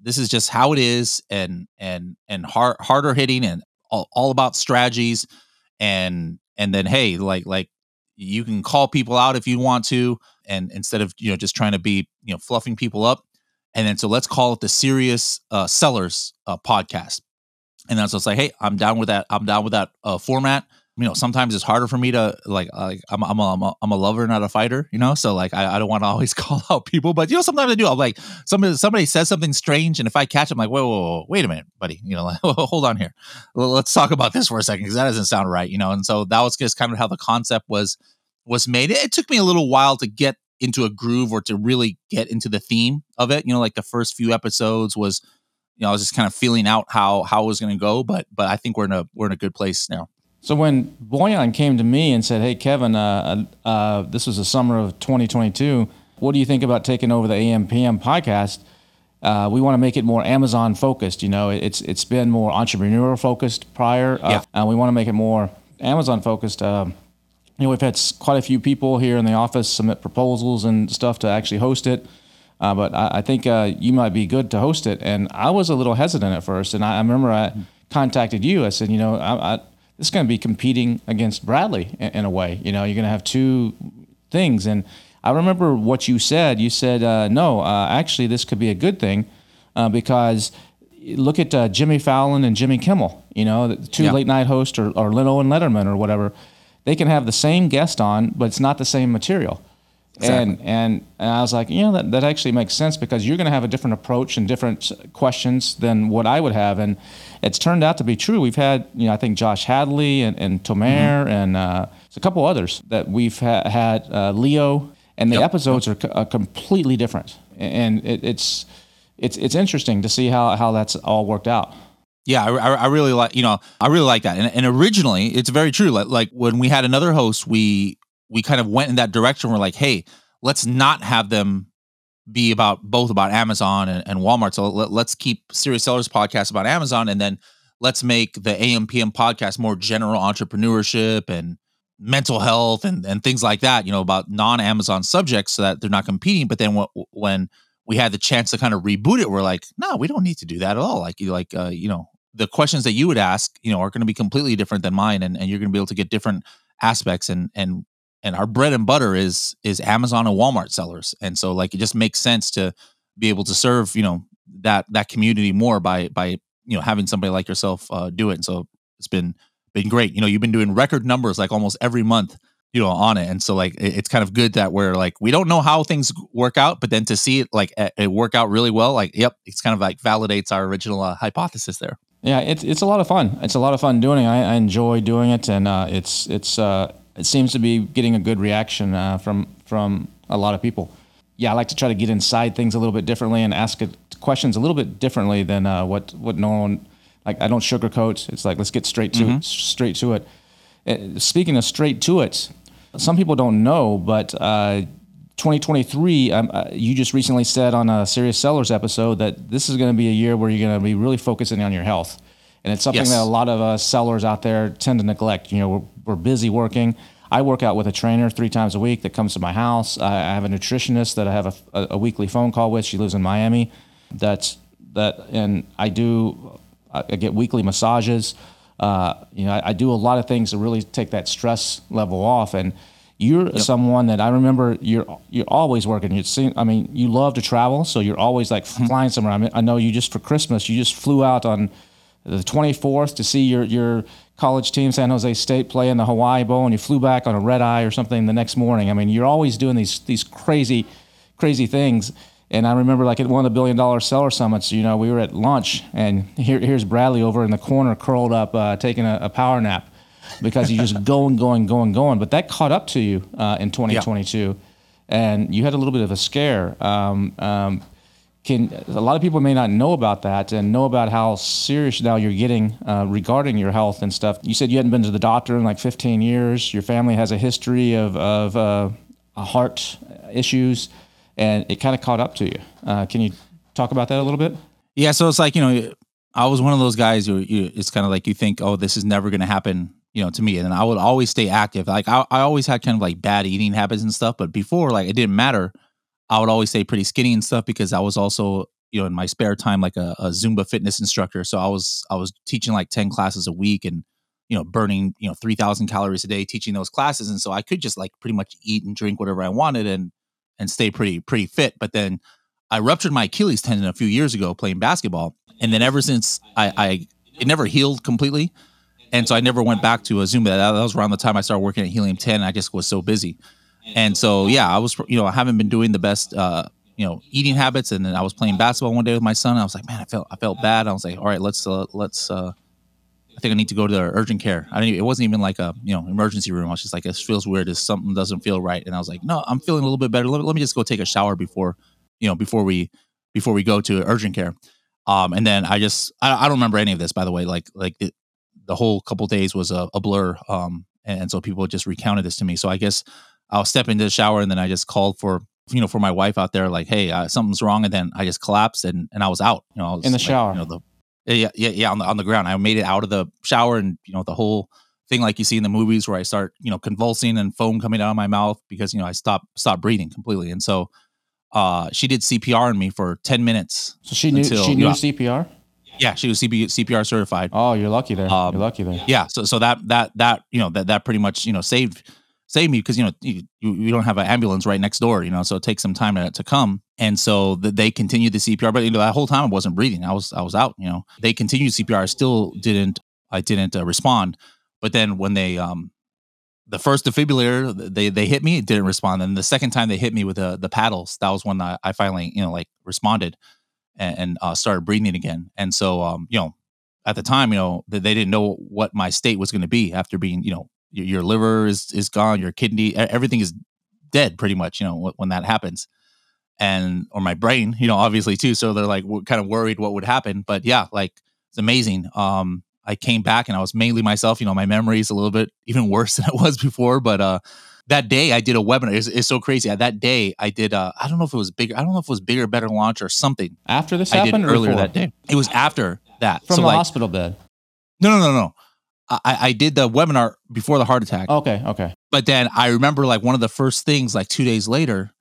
this is just how it is, and and and hard, harder hitting, and all, all about strategies, and and then hey, like like you can call people out if you want to, and instead of you know just trying to be you know fluffing people up, and then so let's call it the Serious uh, Sellers uh, podcast, and then so it's like, hey, I'm down with that. I'm down with that uh, format. You know, sometimes it's harder for me to like. Uh, like I'm I'm a, I'm a I'm a lover, not a fighter. You know, so like I, I don't want to always call out people, but you know, sometimes I do. I'm like somebody somebody says something strange, and if I catch, them, like, whoa, whoa, whoa, wait a minute, buddy. You know, like, hold on here. Let's talk about this for a second because that doesn't sound right. You know, and so that was just kind of how the concept was was made. It took me a little while to get into a groove or to really get into the theme of it. You know, like the first few episodes was, you know, I was just kind of feeling out how how it was going to go, but but I think we're in a we're in a good place now. So when Boyan came to me and said, "Hey, Kevin, uh, uh, this was the summer of 2022. What do you think about taking over the AMPM podcast? Uh, we want to make it more Amazon focused. You know, it's it's been more entrepreneur focused prior, uh, Yeah. and we want to make it more Amazon focused. Um, you know, we've had quite a few people here in the office submit proposals and stuff to actually host it. Uh, but I, I think uh, you might be good to host it. And I was a little hesitant at first. And I, I remember I contacted you. I said, you know, I, I, this is going to be competing against Bradley in, in a way. You know, you're going to have two things. And I remember what you said. You said, uh, no, uh, actually, this could be a good thing uh, because look at uh, Jimmy Fallon and Jimmy Kimmel, you know, the two Yeah. late night hosts or, or Leno and Letterman or whatever. They can have the same guest on, but it's not the same material. And, and and I was like, you know, that, that actually makes sense because you're going to have a different approach and different questions than what I would have. And it's turned out to be true. We've had, you know, I think Josh Hadley and, and Tomer and uh, a couple others that we've ha- had, uh, Leo, and the Yep. episodes are, co- are completely different. And it, it's, it's, it's interesting to see how, how that's all worked out. Yeah, I, I I really like you know I really like that, and, and originally it's very true. Like, like when we had another host, we we kind of went in that direction. We're like, hey, let's not have them be about both about Amazon and, and Walmart. So let, let's keep Serious Sellers podcast about Amazon, and then let's make the AMPM podcast more general entrepreneurship and mental health and and things like that. You know about non Amazon subjects, so that they're not competing. But then wh- when we had the chance to kind of reboot it, we're like, no, we don't need to do that at all. Like, you like, uh, you know, the questions that you would ask, you know, are going to be completely different than mine, and, and you're going to be able to get different aspects. And and and our bread and butter is is Amazon and Walmart sellers, and so like it just makes sense to be able to serve, you know, that that community more by by you know having somebody like yourself uh, do it. And so it's been been great. You know, you've been doing record numbers like almost every month you know on it and so like it- it's kind of good that we're like we don't know how things work out but then to see it like it work out really well like yep it's kind of like validates our original uh, hypothesis there Yeah, it's it's a lot of fun. It's a lot of fun doing it. I, I enjoy doing it, and uh, it's it's uh, it seems to be getting a good reaction uh, from from a lot of people. Yeah, I like to try to get inside things a little bit differently and ask it questions a little bit differently than uh, what what no one like. I don't sugarcoat. It's like let's get straight to straight to it. Uh, Speaking of straight to it, some people don't know, but uh, 2023, um, uh, you just recently said on a Serious Sellers episode that this is going to be a year where you're going to be really focusing on your health. And it's something Yes. that a lot of uh, sellers out there tend to neglect. You know, we're, we're busy working. I work out with a trainer three times a week that comes to my house. I, I have a nutritionist that I have a, a, weekly phone call with. She lives in Miami. That's that, and I do. I get weekly massages. Uh, you know, I, I do a lot of things to really take that stress level off. And you're someone that I remember. You're you're always working. You seem. I mean, you love to travel, so you're always like flying somewhere. I mean, I know you just for Christmas. You just flew out on the 24th to see your your college team, San Jose State, play in the Hawaii Bowl, and you flew back on a red eye or something the next morning. I mean, you're always doing these these crazy, crazy things. And I remember, like at one of the billion dollar seller summits, you know, we were at lunch, and here, here's Bradley over in the corner, curled up, uh, taking a, a power nap, because you just going, going, going, going. But that caught up to you uh, in 2022, and you had a little bit of a scare. Um, um, can a lot of people may not know about that and know about how serious now you're getting uh, regarding your health and stuff. You said you hadn't been to the doctor in like 15 years. Your family has a history of of uh, heart issues, and it kind of caught up to you. Uh, can you talk about that a little bit? yeah so it's like you know i was one of those guys who you, it's kind of like you think oh this is never going to happen you know to me and i would always stay active like I, I always had kind of like bad eating habits and stuff but before like it didn't matter i would always say pretty skinny and stuff because i was also you know in my spare time like a, a zumba fitness instructor. So i was i was teaching like 10 classes a week and you know burning you know 3000 calories a day teaching those classes. And so i could just like pretty much eat and drink whatever i wanted and and stay pretty pretty fit. But then i ruptured my achilles tendon a few years ago playing basketball. And then ever since i i it never healed completely. And so i never went back to a zumba. That, was around the time i started working at helium 10 and i just was so busy and so yeah i was you know i haven't been doing the best uh you know eating habits and then i was playing basketball one day with my son i was like man i felt i felt bad i was like all right let's uh, let's uh I think I need to go to the urgent care. I didn't. It wasn't even like a you know emergency room. I was just like, it feels weird. This something doesn't feel right. And I was like, no, I'm feeling a little bit better. Let, let me just go take a shower before, you know, before we before we go to urgent care. Um, and then I just I, I don't remember any of this by the way. Like like the, the whole couple days was a, a blur. Um, and, and so people just recounted this to me. So I guess I'll step into the shower and then I just called for you know for my wife out there like, hey, uh, something's wrong. And then I just collapsed and and I was out. You know, I was In the like, shower. You know the yeah, yeah, yeah, on the on the ground. I made it out of the shower, and you know the whole thing like you see in the movies where I start, you know, convulsing and foam coming out of my mouth because you know I stopped stopped breathing completely. And so, uh, she did CPR on me for ten minutes. So she knew Until- she knew yeah. CPR. Yeah, she was CP, CPR certified. Oh, you're lucky there. Um, you're lucky there. yeah, so so that that that you know that that pretty much you know saved save me because you know you, you don't have an ambulance right next door, you know, so it takes some time to, to come. And so th- they continued the CPR, but you know that whole time I wasn't breathing. I was I was out. You know, they continued CPR. I still didn't I didn't uh, respond. But then when they um the first defibrillator they they hit me, it didn't respond. And the second time they hit me with the the paddles, that was when I, I finally you know like responded and, and uh, started breathing again. And so um you know at the time you know they didn't know what my state was going to be after being you know your, your liver is is gone, your kidney, everything is dead pretty much. You know when, when that happens, and or my brain, you know, obviously too. So they're like kind of worried what would happen. But yeah, like it's amazing. Um, I came back and I was mainly myself. You know, my memory is a little bit even worse than it was before. But uh, that day I did a webinar. It's, it's so crazy. That day I did. Uh, I don't know if it was bigger. I don't know if it was bigger, better launch or something. After this I happened earlier before? that day. It was after that. From so the like, hospital bed. no, no, no, no. I, I did the webinar before the heart attack. Okay, okay. But then I remember like one of the first things, like two days later,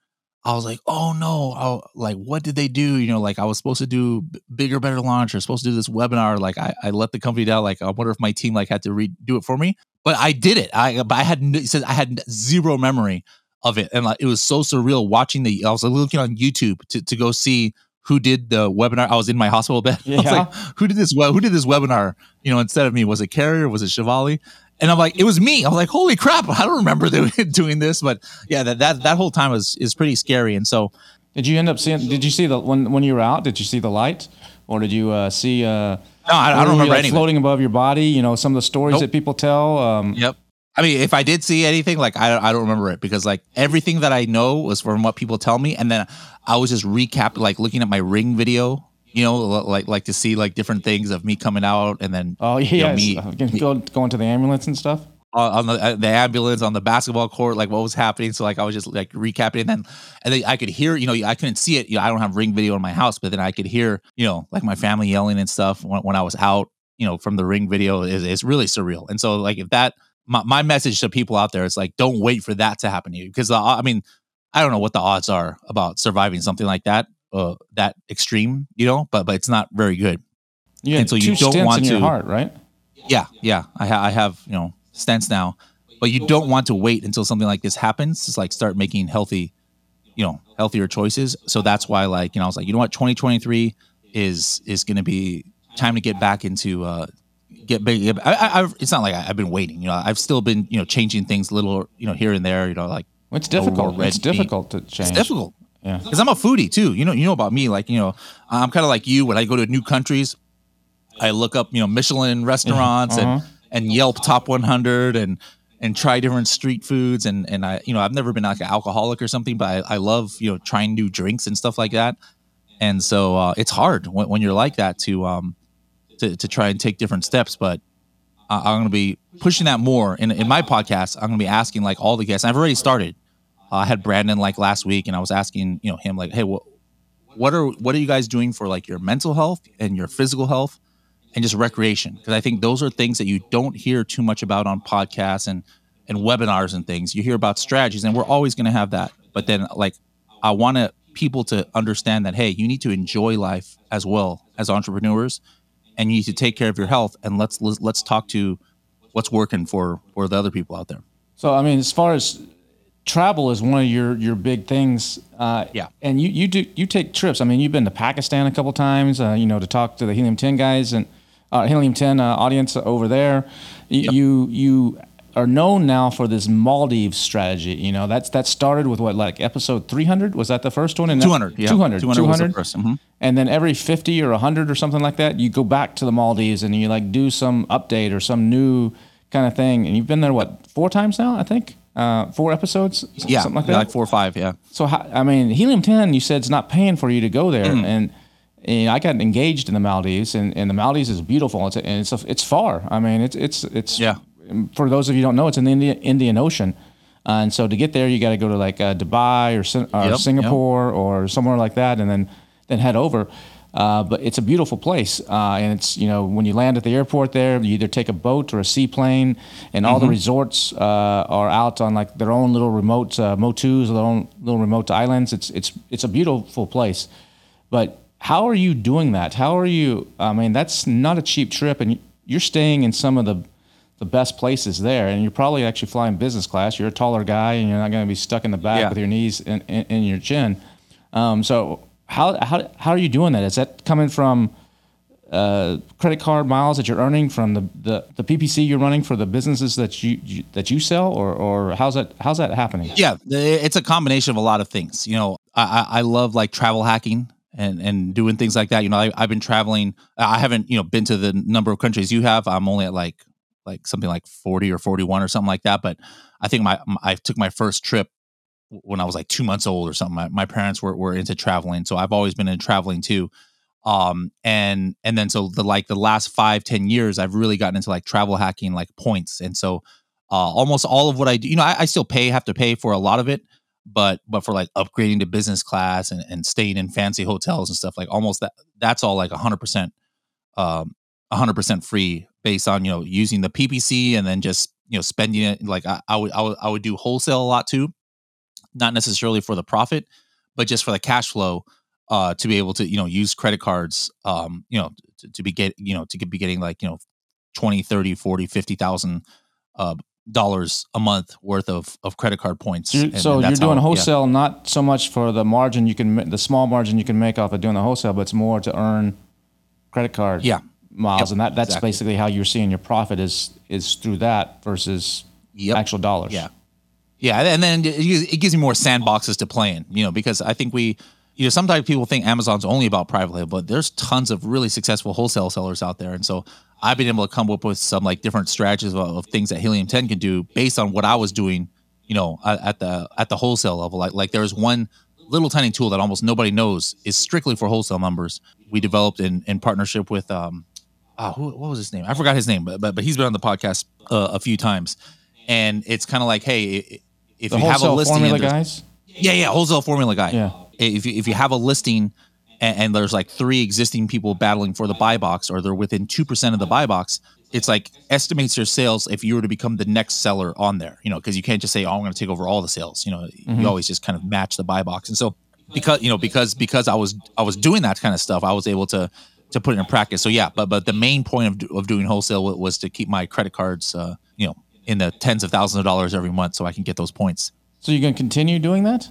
I was like, oh no, oh, like what did they do? You know, like I was supposed to do bigger, better launch or supposed to do this webinar. Like I, I let the company down. Like I wonder if my team like had to redo it for me, but I did it. I, but I had, it says I had zero memory of it. And like, it was so surreal watching the, I was looking on YouTube to, to go see who did the webinar. I was in my hospital bed. I was Yeah. like, who did this? Who did this webinar? You know, instead of me, was it Carrier? Was it Shivali? And I'm like, it was me. I was like, holy crap! I don't remember doing, doing this, but yeah, that that that whole time was is pretty scary. And so Did you end up seeing? Did you see the when when you were out? Did you see the light, or did you uh, see? Uh, no, I, I don't remember like, anything. floating above your body. You know some of the stories Nope. that people tell. Um, Yep. I mean, if I did see anything, like I, I don't remember it because like everything that I know was from what people tell me, and then I was just recap like looking at my ring video, you know, like like to see like different things of me coming out, and then Oh you know, yeah, me uh, go going to the ambulance and stuff. on on the uh, the ambulance on the basketball court, like what was happening. So like I was just like recapping, and then and then I could hear, you know, I couldn't see it. You know, I don't have ring video in my house, but then I could hear, you know, like my family yelling and stuff when, when I was out, you know, from the ring video is it's really surreal. And so like if that my, my message to people out there is like don't wait for that to happen to you because uh, I mean I don't know what the odds are about surviving something like that uh that extreme, you know, but but it's not very good. Had And so you don't want in your to- heart, right? Yeah, yeah. I, ha- I have you know stents now, but you don't want to wait until something like this happens to like start making healthy, you know, healthier choices. So that's why like you know I was like you know what 2023 is is going to be time to get back into uh get big. I, I, I've, it's not like I, I've been waiting. You know, I've still been you know changing things little you know here and there. You know, like It's difficult. It's meat. difficult to change. it's difficult Yeah. because I'm a foodie too. You know, you know about me. Like you know, I'm kind of like you. When I go to new countries, I look up you know Michelin restaurants Uh-huh. and and Yelp top 100 and and try different street foods and and I you know I've never been like an alcoholic or something, but I, I love you know trying new drinks and stuff like that. And so uh, it's hard when, when you're like that to um to, to try and take different steps, but I- I'm going to be pushing that more in in my podcast. I'm going to be asking like all the guests. I've already started. Uh, I had Brandon like last week, and I was asking you know him like, hey, what what are what are you guys doing for like your mental health and your physical health and just recreation? Because I think those are things that you don't hear too much about on podcasts and and webinars and things. You hear about strategies, and we're always going to have that. But then like I want to people to understand that hey, you need to enjoy life as well as entrepreneurs, and you need to take care of your health. And let's let's, talk to what's working for for the other people out there. So I mean, as far as travel is one of your your big things. Uh, Yeah. And you you do you take trips. I mean, you've been to Pakistan a couple times. Uh, you know, to talk to the Helium Ten guys and uh, Helium Ten uh, audience over there. You, you you are known now for this Maldives strategy. You know, that's that started with what like episode three hundred. Was that the first one? And that- 200, yeah. 200, 200 was the first, mhm. and then every 50 or 100 or something like that you go back to the maldives and you like do some update or some new kind of thing and you've been there what four times now i think uh, four episodes Yeah, something like yeah, that like four or five. Yeah. so i mean helium 10 you said it's not paying for you to go there Mm. and, and i got engaged in the maldives and, and the maldives is beautiful it's, and it's, it's far i mean it's it's it's Yeah. For those of you who don't know it's in the India, indian ocean uh, and so to get there you got to go to like uh, dubai or, Sin- or Yep, yep. singapore or somewhere like that and then then head over uh, but it's a beautiful place, uh, and it's you know when you land at the airport there, you either take a boat or a seaplane, and all the resorts uh, are out on like their own little remote uh, motus, their own little remote islands. It's it's it's a beautiful place, but how are you doing that? How are you? I mean, that's not a cheap trip, and you're staying in some of the the best places there, and you're probably actually flying business class. You're a taller guy, and you're not going to be stuck in the back Yeah. with your knees in, in, in your chin. Um, so how how how are you doing that? Is that coming from uh, credit card miles that you're earning from the, the, the PPC you're running for the businesses that you, you that you sell, or or how's that how's that happening? Yeah, it's a combination of a lot of things. You know, I, I I love like travel hacking and and doing things like that. You know, I, I've been traveling. I haven't you know been to the number of countries you have. I'm only at like like something like 40 or 41 or something like that. But I think my I took my first trip when I was like two months old or something. My, my parents were were into traveling, so I've always been in traveling too. Um and and then so the like the last five ten years, I've really gotten into like travel hacking, like points, and so uh, almost all of what I do, you know, I, I still pay, have to pay for a lot of it, but but for like upgrading to business class and, and staying in fancy hotels and stuff, like almost that that's all like hundred percent, um, hundred percent free based on you know using the PPC and then just you know spending it. Like I, I would I would I would do wholesale a lot too, not necessarily for the profit, but just for the cash flow. Uh, to be able to you know use credit cards um you know to, to be get you know to be getting like you know 20 30 40 50,000 uh dollars a month worth of of credit card points. So, you're, And- so and you're that's how- doing yeah. wholesale not so much for the margin you can the small margin you can make off of doing the wholesale, but it's more to earn credit card Yeah. Miles, Yep, and that that's exactly. basically how you're seeing your profit is is through that versus Yep. actual dollars. Yeah. Yeah, and then it gives- it gives me more sandboxes to play in, you know, because I think we, you know, sometimes people think Amazon's only about private label, but there's tons of really successful wholesale sellers out there, and so I've been able to come up with some like different strategies of, of things that Helium 10 can do based on what I was doing, you know, at, at the at the wholesale level. Like like there's one little tiny tool that almost nobody knows is strictly for wholesale numbers. We developed in in partnership with um, oh, who, what was his name? I forgot his name, but but, but he's been on the podcast uh, a few times, and it's kind of like, hey, if The you have a listing, formula guys. yeah, yeah, wholesale formula guy. Yeah. If you, if you have a listing and, and there's like three existing people battling for the buy box, or they're within two percent of the buy box, it's like estimates your sales if you were to become the next seller on there. You know, because you can't just say, "Oh, I'm going to take over all the sales." You know, you always just kind of match the buy box, and so because you know because because I was I was doing that kind of stuff, I was able to to put it in practice. So yeah, but but the main point of of doing wholesale was to keep my credit cards, uh, you know, in the tens of thousands of dollars every month, so I can get those points. So you're going to continue doing that?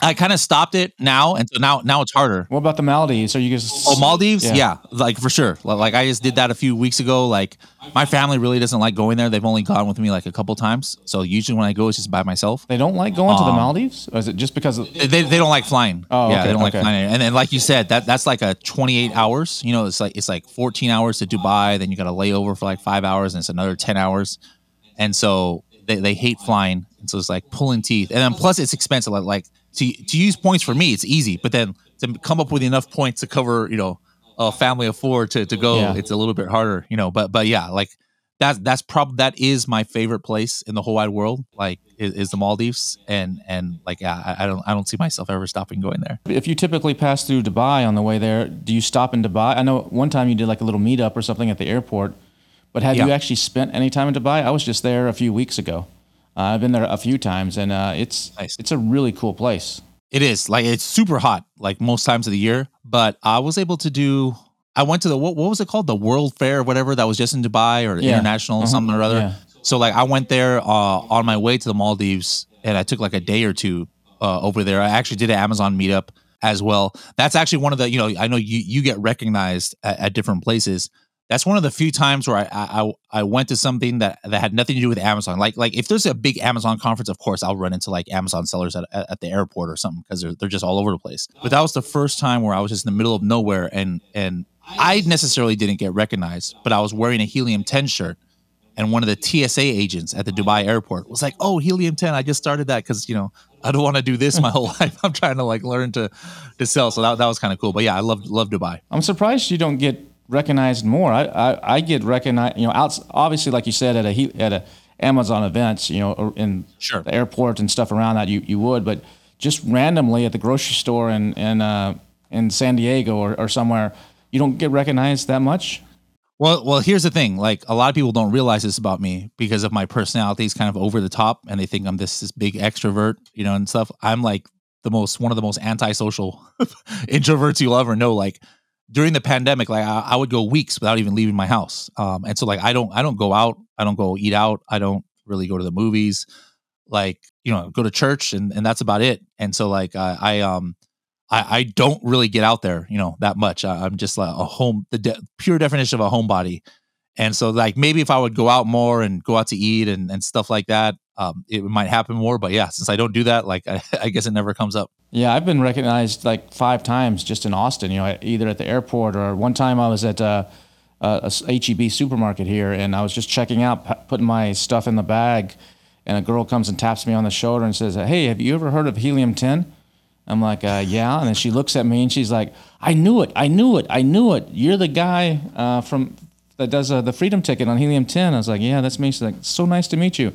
I kind of stopped it now, and so now now it's harder. What about the Maldives? Are you just Oh, Maldives? Yeah. Yeah. like for sure. Like I just did that a few weeks ago. Like my family really doesn't like going there. They've only gone with me like a couple times. So usually when I go, it's just by myself. They don't like going to the Um, Maldives? Or is it just because of, They, they don't like flying. Oh, yeah, okay, they don't okay. like flying. And then like you said, that that's like a 28 hours. You know, it's like it's like 14 hours to Dubai. Then you got to lay over for like five hours, and it's another 10 hours. And so they, they hate flying. And so it's like pulling teeth. And then plus it's expensive. Like, like to to use points for me, it's easy. But then to come up with enough points to cover, you know, a family of four to, to go, Yeah. it's a little bit harder, you know. But but yeah, like that's that's probably that is my favorite place in the whole wide world. Like is, is the Maldives, and and like yeah, I, I don't I don't see myself ever stopping going there. if you typically pass through Dubai on the way there, do you stop in Dubai? I know one time you did like a little meetup or something at the airport, but have you actually spent any time in Dubai? I was just there a few weeks ago. Uh, I've been there a few times, and uh, it's Nice. it's a really cool place. It is like it's super hot, like most times of the year. But I was able to do. I went to the what, what was it called, the World Fair, or whatever that was just in Dubai or Yeah. international Uh-huh. something or other. Yeah. So like I went there uh, on my way to the Maldives, and I took like a day or two uh, over there. I actually did an Amazon meetup as well. That's actually one of the you know I know you you get recognized at, at different places. That's one of the few times where I, I I went to something that that had nothing to do with Amazon. Like like if there's a big Amazon conference, of course I'll run into like Amazon sellers at, at, the airport or something because they're they're just all over the place. But that was the first time where I was just in the middle of nowhere and and I necessarily didn't get recognized, but I was wearing a Helium 10 shirt and one of the TSA agents at the Dubai airport was like, "Oh, Helium 10, I just started that because you know I don't want to do this my whole life. I'm trying to like learn to to sell." So that, that was kind of cool. But yeah, I love love Dubai. I'm surprised you don't get recognized more. I I, I get recognized, you know, outs obviously like you said at a at a Amazon events, you know, in Sure. the airport and stuff around that, you you would, but just randomly at the grocery store in in uh, in San Diego or, or somewhere, you don't get recognized that much. Well, well, here's the thing. Like a lot of people don't realize this about me because of my personality is kind of over the top, and they think I'm this this big extrovert, you know, and stuff. I'm like the most one of the most antisocial introverts you'll ever know. Like during the pandemic, like I, I would go weeks without even leaving my house, um, and so like I don't I don't go out I don't go eat out. I don't really go to the movies. Like you know, go to church and and that's about it. And so like I, I um I, I don't really get out there, you know, that much. I, am just like a home, the de- pure definition of a homebody. And so, like, maybe if I would go out more and go out to eat and, and stuff like that, um, it might happen more. But yeah, since I don't do that, like, I, I guess it never comes up. Yeah, I've been recognized like five times just in Austin, you know, either at the airport or one time I was at uh, a, a HEB supermarket here and I was just checking out, putting my stuff in the bag. And a girl comes and taps me on the shoulder and says, Hey, have you ever heard of helium 10? I'm like, uh, yeah. And then she looks at me and she's like, I knew it. I knew it. I knew it. You're the guy uh, from that does uh, the Freedom Ticket on Helium 10. I was like, yeah, that's me. She's like, so nice to meet you.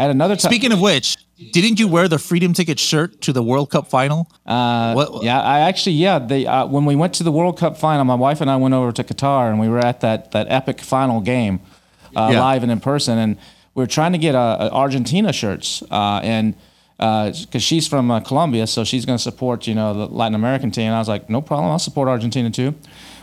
Had another time. Speaking of which, didn't you wear the Freedom Ticket shirt to the World Cup final? Uh? Yeah, I actually, yeah. They uh, when we went to the World Cup final, my wife and I went over to Qatar and we were at that that epic final game, uh, yeah. live and in person, and we were trying to get uh, Argentina shirts uh, and because uh, she's from uh, Colombia, so she's going to support you know the Latin American team. And I was like, no problem, I'll support Argentina too.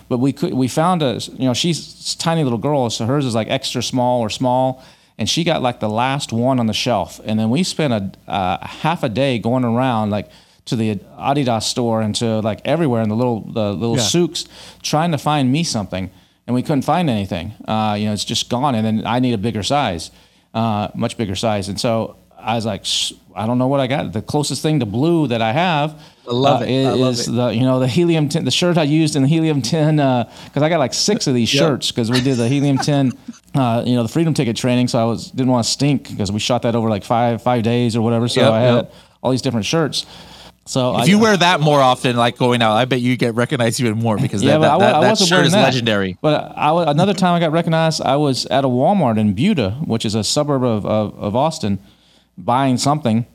But we could we found a you know she's a tiny little girl, so hers is like extra small or small, and she got like the last one on the shelf. And then we spent a uh, half a day going around like to the Adidas store and to like everywhere in the little the little yeah. souks trying to find me something, and we couldn't find anything. Uh, you know, it's just gone. And then I need a bigger size, uh, much bigger size, and so I was like, I don't know what I got. The closest thing to blue that I have I love uh, it. Is, I love is it. the you know the helium 10, the shirt I used in the helium 10 because uh, I got like six of these yep. shirts because we did the helium 10 uh, you know the freedom ticket training so I was didn't want to stink because we shot that over like five five days or whatever so yep, I had yep. all these different shirts. So if I, you wear that more often, like going out, I bet you get recognized even more because yeah, that, that, I, that, that shirt is that. legendary. But I, another time I got recognized, I was at a Walmart in Buda, which is a suburb of, of, of Austin buying something,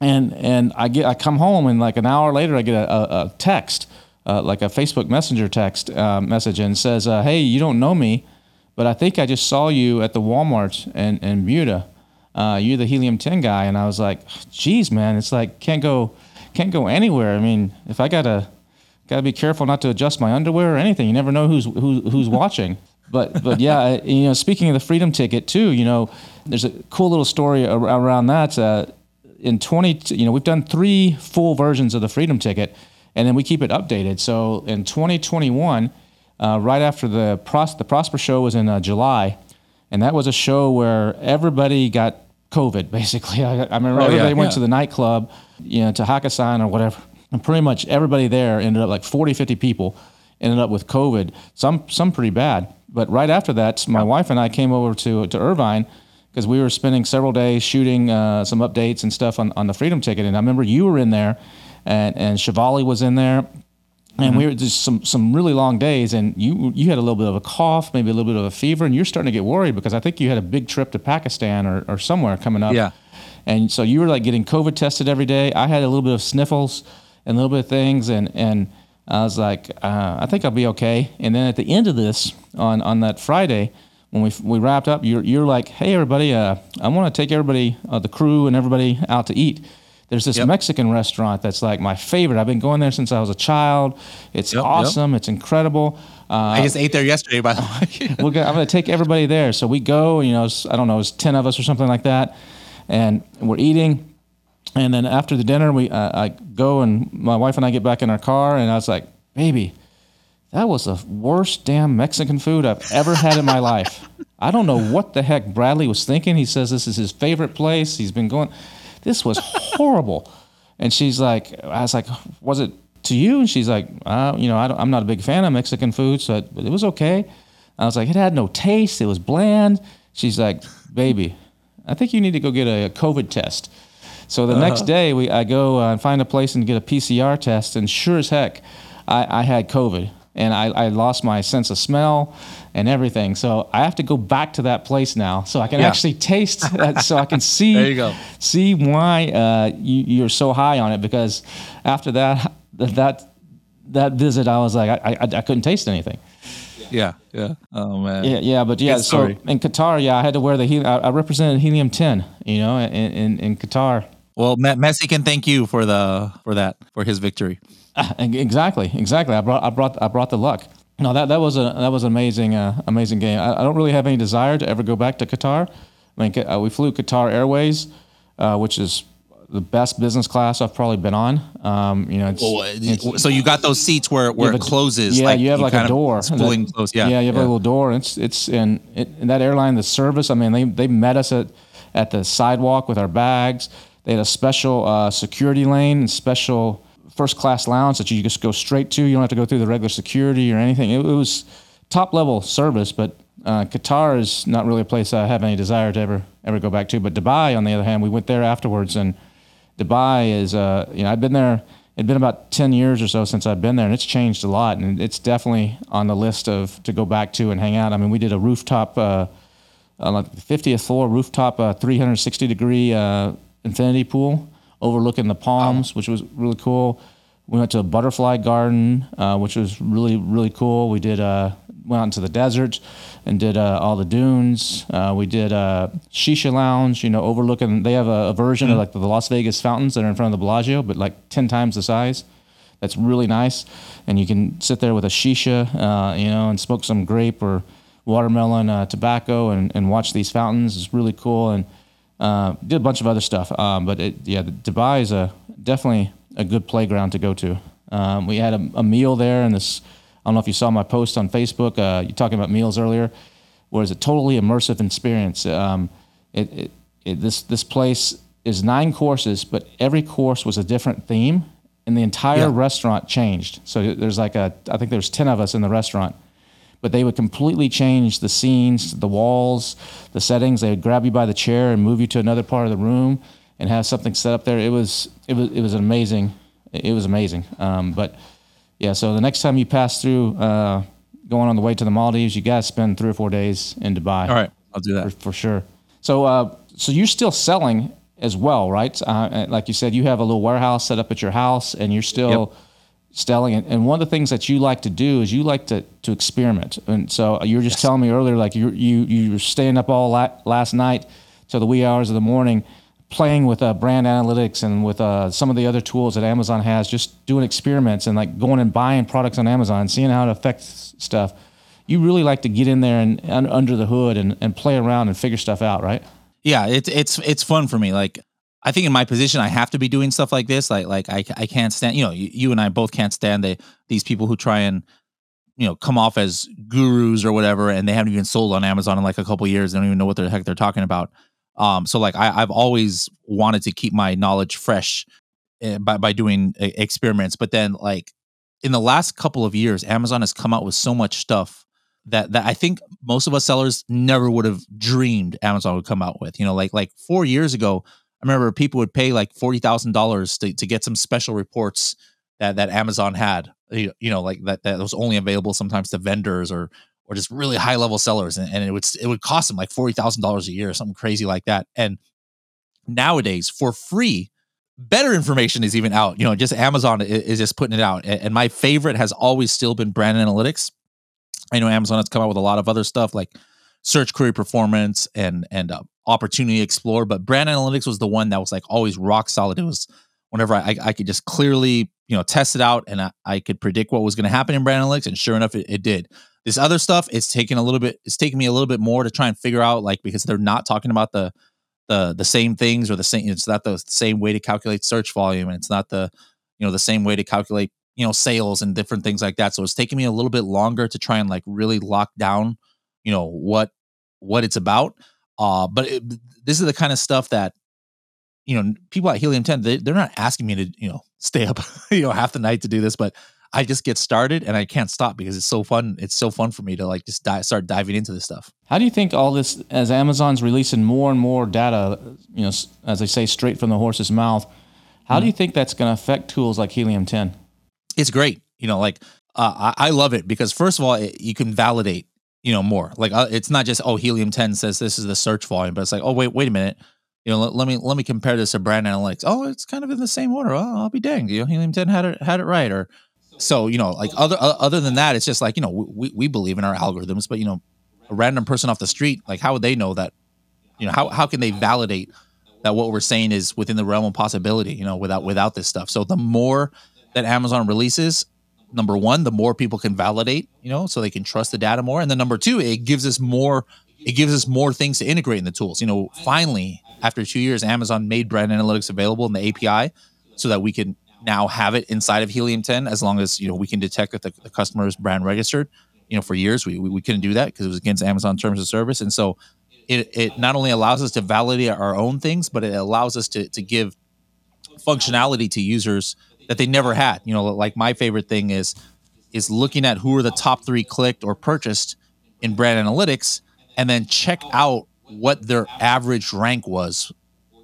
and and I get I come home and like an hour later I get a, a, a text, uh, like a Facebook Messenger text uh, message, and says, uh, "Hey, you don't know me, but I think I just saw you at the Walmart in in Buda. Uh, you're the helium 10 guy." And I was like, "Geez, man, it's like can't go can't go anywhere. I mean, if I gotta." Got to be careful not to adjust my underwear or anything. You never know who's who, who's watching but but yeah, you know, speaking of the freedom ticket too, you know, there's a cool little story around that. Uh, in 20, you know, we've done three full versions of the freedom ticket, and then we keep it updated. So in 2021, uh, right after the Pros- the Prosper show was in uh, July, and that was a show where everybody got COVID. Basically, I, I remember oh, everybody yeah, went to the nightclub, you know, to Hakkasan or whatever, and pretty much everybody there ended up like 40, 50 people ended up with COVID. Some some pretty bad. But right after that, my wife and I came over to to Irvine because we were spending several days shooting uh, some updates and stuff on, on the Freedom Ticket. And I remember you were in there, and and Shivali was in there, and mm-hmm. we were just some some really long days. And you you had a little bit of a cough, maybe a little bit of a fever, and you're starting to get worried because I think you had a big trip to Pakistan or, or somewhere coming up. Yeah. And so you were like getting COVID tested every day. I had a little bit of sniffles and a little bit of things, and and I was like, uh, I think I'll be okay. And then at the end of this, on, on that Friday, when we, we wrapped up, you're, you're like, hey, everybody, uh, I want to take everybody, uh, the crew and everybody out to eat. There's this yep. Mexican restaurant that's like my favorite. I've been going there since I was a child. It's yep, awesome. Yep. It's incredible. Uh, I just ate there yesterday, by the way. we're gonna, I'm going to take everybody there. So we go, you know, I don't know, it's 10 of us or something like that. And we're eating and then after the dinner, we uh, I go and my wife and I get back in our car, and I was like, "Baby, that was the worst damn Mexican food I've ever had in my life. I don't know what the heck Bradley was thinking. He says this is his favorite place. He's been going. This was horrible." and she's like, "I was like, was it to you?" And she's like, uh, "You know, I am not a big fan of Mexican food, so it, it was okay." I was like, "It had no taste. It was bland." She's like, "Baby, I think you need to go get a COVID test." So the uh-huh. next day, we I go uh, and find a place and get a PCR test, and sure as heck, I, I had COVID, and I, I lost my sense of smell and everything. So I have to go back to that place now, so I can yeah. actually taste, so I can see there you go. see why uh, you, you're so high on it. Because after that that that visit, I was like, I, I, I couldn't taste anything. Yeah, yeah. Oh man. Yeah, yeah, but yeah. so in Qatar, yeah, I had to wear the helium. I, represented helium ten, you know, in in, in Qatar, well, Messi can thank you for the for that for his victory. Uh, exactly, exactly. I brought I brought I brought the luck. no, that that was a that was an amazing uh, amazing game. I, I don't really have any desire to ever go back to Qatar. I mean, uh, we flew Qatar Airways, uh, which is the best business class I've probably been on. Um, you know, it's, it's- so you got those seats where where it closes. Yeah, you have like kind a door. that- enclosed. Yeah, yeah, you have a little door. It's it's in, it, in that airline. The service. I mean, they they met us at at the sidewalk with our bags. They had a special uh, security lane and special first class lounge that you just go straight to. You don't have to go through the regular security or anything. It, it was top level service, but. Uh, Qatar is not really a place I have any desire to ever ever go back to. But Dubai, on the other hand, we went there afterwards, and Dubai is, uh, you know, I've been there. It'd been about ten years or so since I've been there, and it's changed a lot. And it's definitely on the list of to go back to and hang out. I mean, we did a rooftop, uh, uh, like the 50th floor rooftop, uh, 360 degree uh, infinity pool overlooking the palms, which was really cool. We went to a butterfly garden, uh, which was really really cool. We did uh, went out into the desert and did uh, all the dunes. Uh, we did a shisha lounge, you know, overlooking. They have a, a version of like the Las Vegas fountains that are in front of the Bellagio, but like ten times the size. That's really nice, and you can sit there with a shisha, uh, you know, and smoke some grape or watermelon uh, tobacco and, and watch these fountains. It's really cool, and uh, did a bunch of other stuff. Um, but it, yeah, Dubai is a definitely a good playground to go to. Um, we had a, a meal there, and this I don't know if you saw my post on Facebook. Uh, you talking about meals earlier, where it's a totally immersive experience. Um, it, it, it this this place is nine courses, but every course was a different theme, and the entire Yeah. restaurant changed. So there's like a I think there's ten of us in the restaurant but they would completely change the scenes, the walls, the settings. They would grab you by the chair and move you to another part of the room and have something set up there. It was it was it was an amazing. It was amazing. Um, but yeah, so the next time you pass through, uh, going on the way to the Maldives, you to spend three or four days in Dubai All right, I'll do that. for sure. So, uh, so you're still selling as well, right? Uh, like you said, you have a little warehouse set up at your house, and you're still selling it. And one of the things that you like to do is you like to to experiment. And so you were just telling me earlier, like you you you were staying up all la- last night till the wee hours of the morning. Playing with uh, brand analytics and with uh, some of the other tools that Amazon has, just doing experiments and like going and buying products on Amazon, seeing how it affects stuff you really like to get in there and, and under the hood and, and play around and figure stuff out, right? yeah it's it's it's fun for me like i think in my position i have to be doing stuff like this like like i, I can't stand you know you, you and i both can't stand the these people who try and you know come off as gurus or whatever and they haven't even sold on amazon in like a couple years. They don't even know what the heck they're talking about. Um so like I, i've always wanted to keep my knowledge fresh uh, by, by doing uh, experiments. But then like in the last couple of years amazon has come out with so much stuff that that I think most of us sellers never would have dreamed Amazon would come out with. You know, like like four years ago, I remember people would pay like forty thousand dollars to to get some special reports that that Amazon had. You you know, like that that was only available sometimes to vendors or or just really high level sellers, and, and it would it would cost them like forty thousand dollars a year, something crazy like that. And nowadays, for free, better information is even out. You know, just Amazon is just putting it out. And my favorite has always still been brand analytics. I know Amazon has come out with a lot of other stuff like search query performance and and uh, opportunity explorer, but brand analytics was the one that was like always rock solid. It was whenever I, I could just clearly you know test it out and I, I could predict what was going to happen in brand analytics, and sure enough, it, it did. This other stuff, it's taking a little bit. It's taking me a little bit more to try and figure out like because they're not talking about the the the same things or the same. It's not the same way to calculate search volume, and it's not the you know the same way to calculate you know sales and different things like that so it's taking me a little bit longer to try and like really lock down you know what what it's about uh but it, this is the kind of stuff that you know people at helium 10 they, they're not asking me to you know stay up you know half the night to do this but i just get started and i can't stop because it's so fun it's so fun for me to like just di- start diving into this stuff How do you think all this, as Amazon's releasing more and more data, you know, as they say, straight from the horse's mouth, how do you think that's going to affect tools like Helium 10? it's great. You know, like uh, I, I love it because first of all, it, you can validate. You know more. Like uh, it's not just oh helium ten says this is the search volume, but it's like oh wait wait a minute. You know let, let me let me compare this to brand analytics. Oh, it's kind of in the same order. Oh, I'll be danged. You know helium ten had it had it right. Or so you know like other uh, other than that, it's just like you know we we believe in our algorithms, but you know a random person off the street like how would they know that? You know how how can they validate that what we're saying is within the realm of possibility? You know without without this stuff. So the more that Amazon releases, number one, the more people can validate, you know, so they can trust the data more. And then number two, it gives us more, it gives us more things to integrate in the tools. You know, finally, after two years, Amazon made brand analytics available in the API so that we can now have it inside of Helium 10 as long as, you know, we can detect that the, the customer is brand registered. You know, for years we, we, we couldn't do that because it was against Amazon terms of service. And so it, it not only allows us to validate our own things, but it allows us to, to give functionality to users that they never had. You know, like my favorite thing is is looking at who are the top three clicked or purchased in brand analytics, and then check out what their average rank was,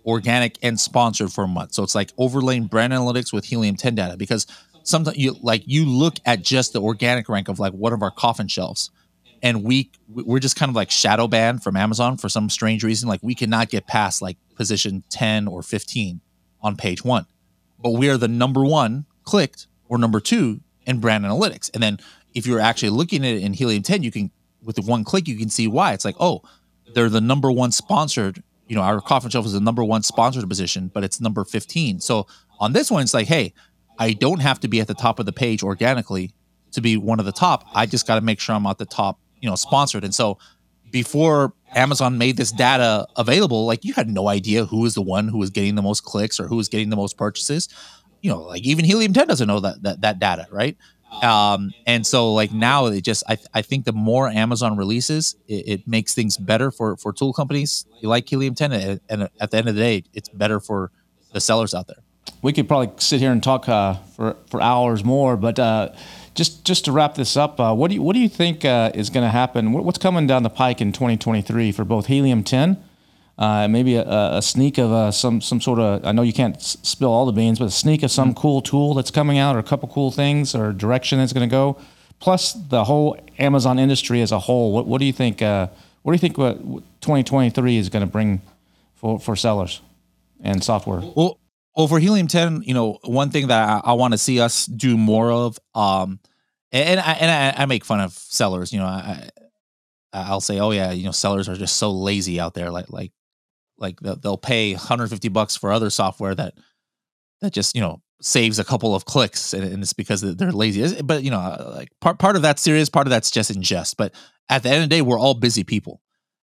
organic and sponsored for a month. So it's like overlaying brand analytics with Helium 10 data because sometimes you like you look at just the organic rank of like one of our coffin shelves and we we're just kind of like shadow banned from Amazon for some strange reason. Like we cannot get past like position 10 or 15 on page one but we are the number one clicked or number two in brand analytics. And then if you're actually looking at it in Helium 10, you can, with one click, you can see why. It's like, oh, they're the number one sponsored, you know, our coffin shelf is the number one sponsored position, but it's number 15. So on this one, it's like, hey, I don't have to be at the top of the page organically to be one of the top. I just got to make sure I'm at the top, you know, sponsored. And so before Amazon made this data available, like you had no idea who was the one who was getting the most clicks or who was getting the most purchases. You know, like even Helium 10 doesn't know that that, that data, right? Um, and so like now it just I, I think the more Amazon releases, it, it makes things better for for tool companies like Helium 10, and, and at the end of the day, it's better for the sellers out there. We could probably sit here and talk uh, for for hours more, but. Uh, just just to wrap this up, uh, what do you what do you think uh, is going to happen? What's coming down the pike in 2023 for both helium 10? Uh, maybe a, a, sneak of uh, some some sort of I know you can't s- spill all the beans, but a sneak of some mm-hmm. cool tool that's coming out, or a couple cool things, or direction that's going to go. Plus the whole Amazon industry as a whole. What what do you think? Uh, what do you think? What 2023 is going to bring for for sellers and software? Well, well, for Helium 10, you know, one thing that I, I want to see us do more of, um, and, and I, and I, I make fun of sellers, you know, I, I'll say, oh yeah, you know, sellers are just so lazy out there. Like, like, like they'll pay 150 bucks for other software that, that just, you know, saves a couple of clicks and, and it's because they're lazy. But, you know, uh, like part, part of that's serious, part of that's just in jest. But at the end of the day, we're all busy people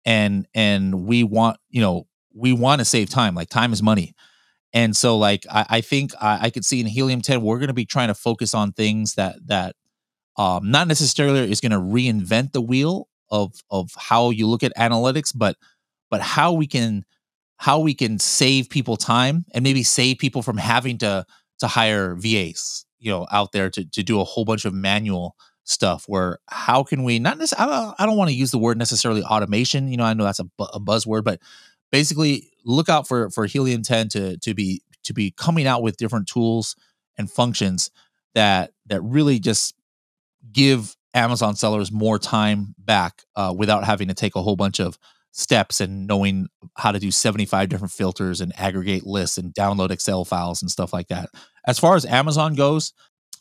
and, and we want, you know, we want to save time. Like time is money and so like I, I think I, I, could see in Helium 10, we're gonna be trying to focus on things that that um not necessarily is gonna reinvent the wheel of of how you look at analytics, but but how we can how we can save people time and maybe save people from having to to hire VAs, you know, out there to to do a whole bunch of manual stuff where how can we not necessarily I don't, don't want to use the word necessarily automation you know i know that's a, a buzzword but basically look out for for Helium 10 to to be to be coming out with different tools and functions that that really just give Amazon sellers more time back uh, without having to take a whole bunch of steps and knowing how to do 75 different filters and aggregate lists and download Excel files and stuff like that. As far as Amazon goes,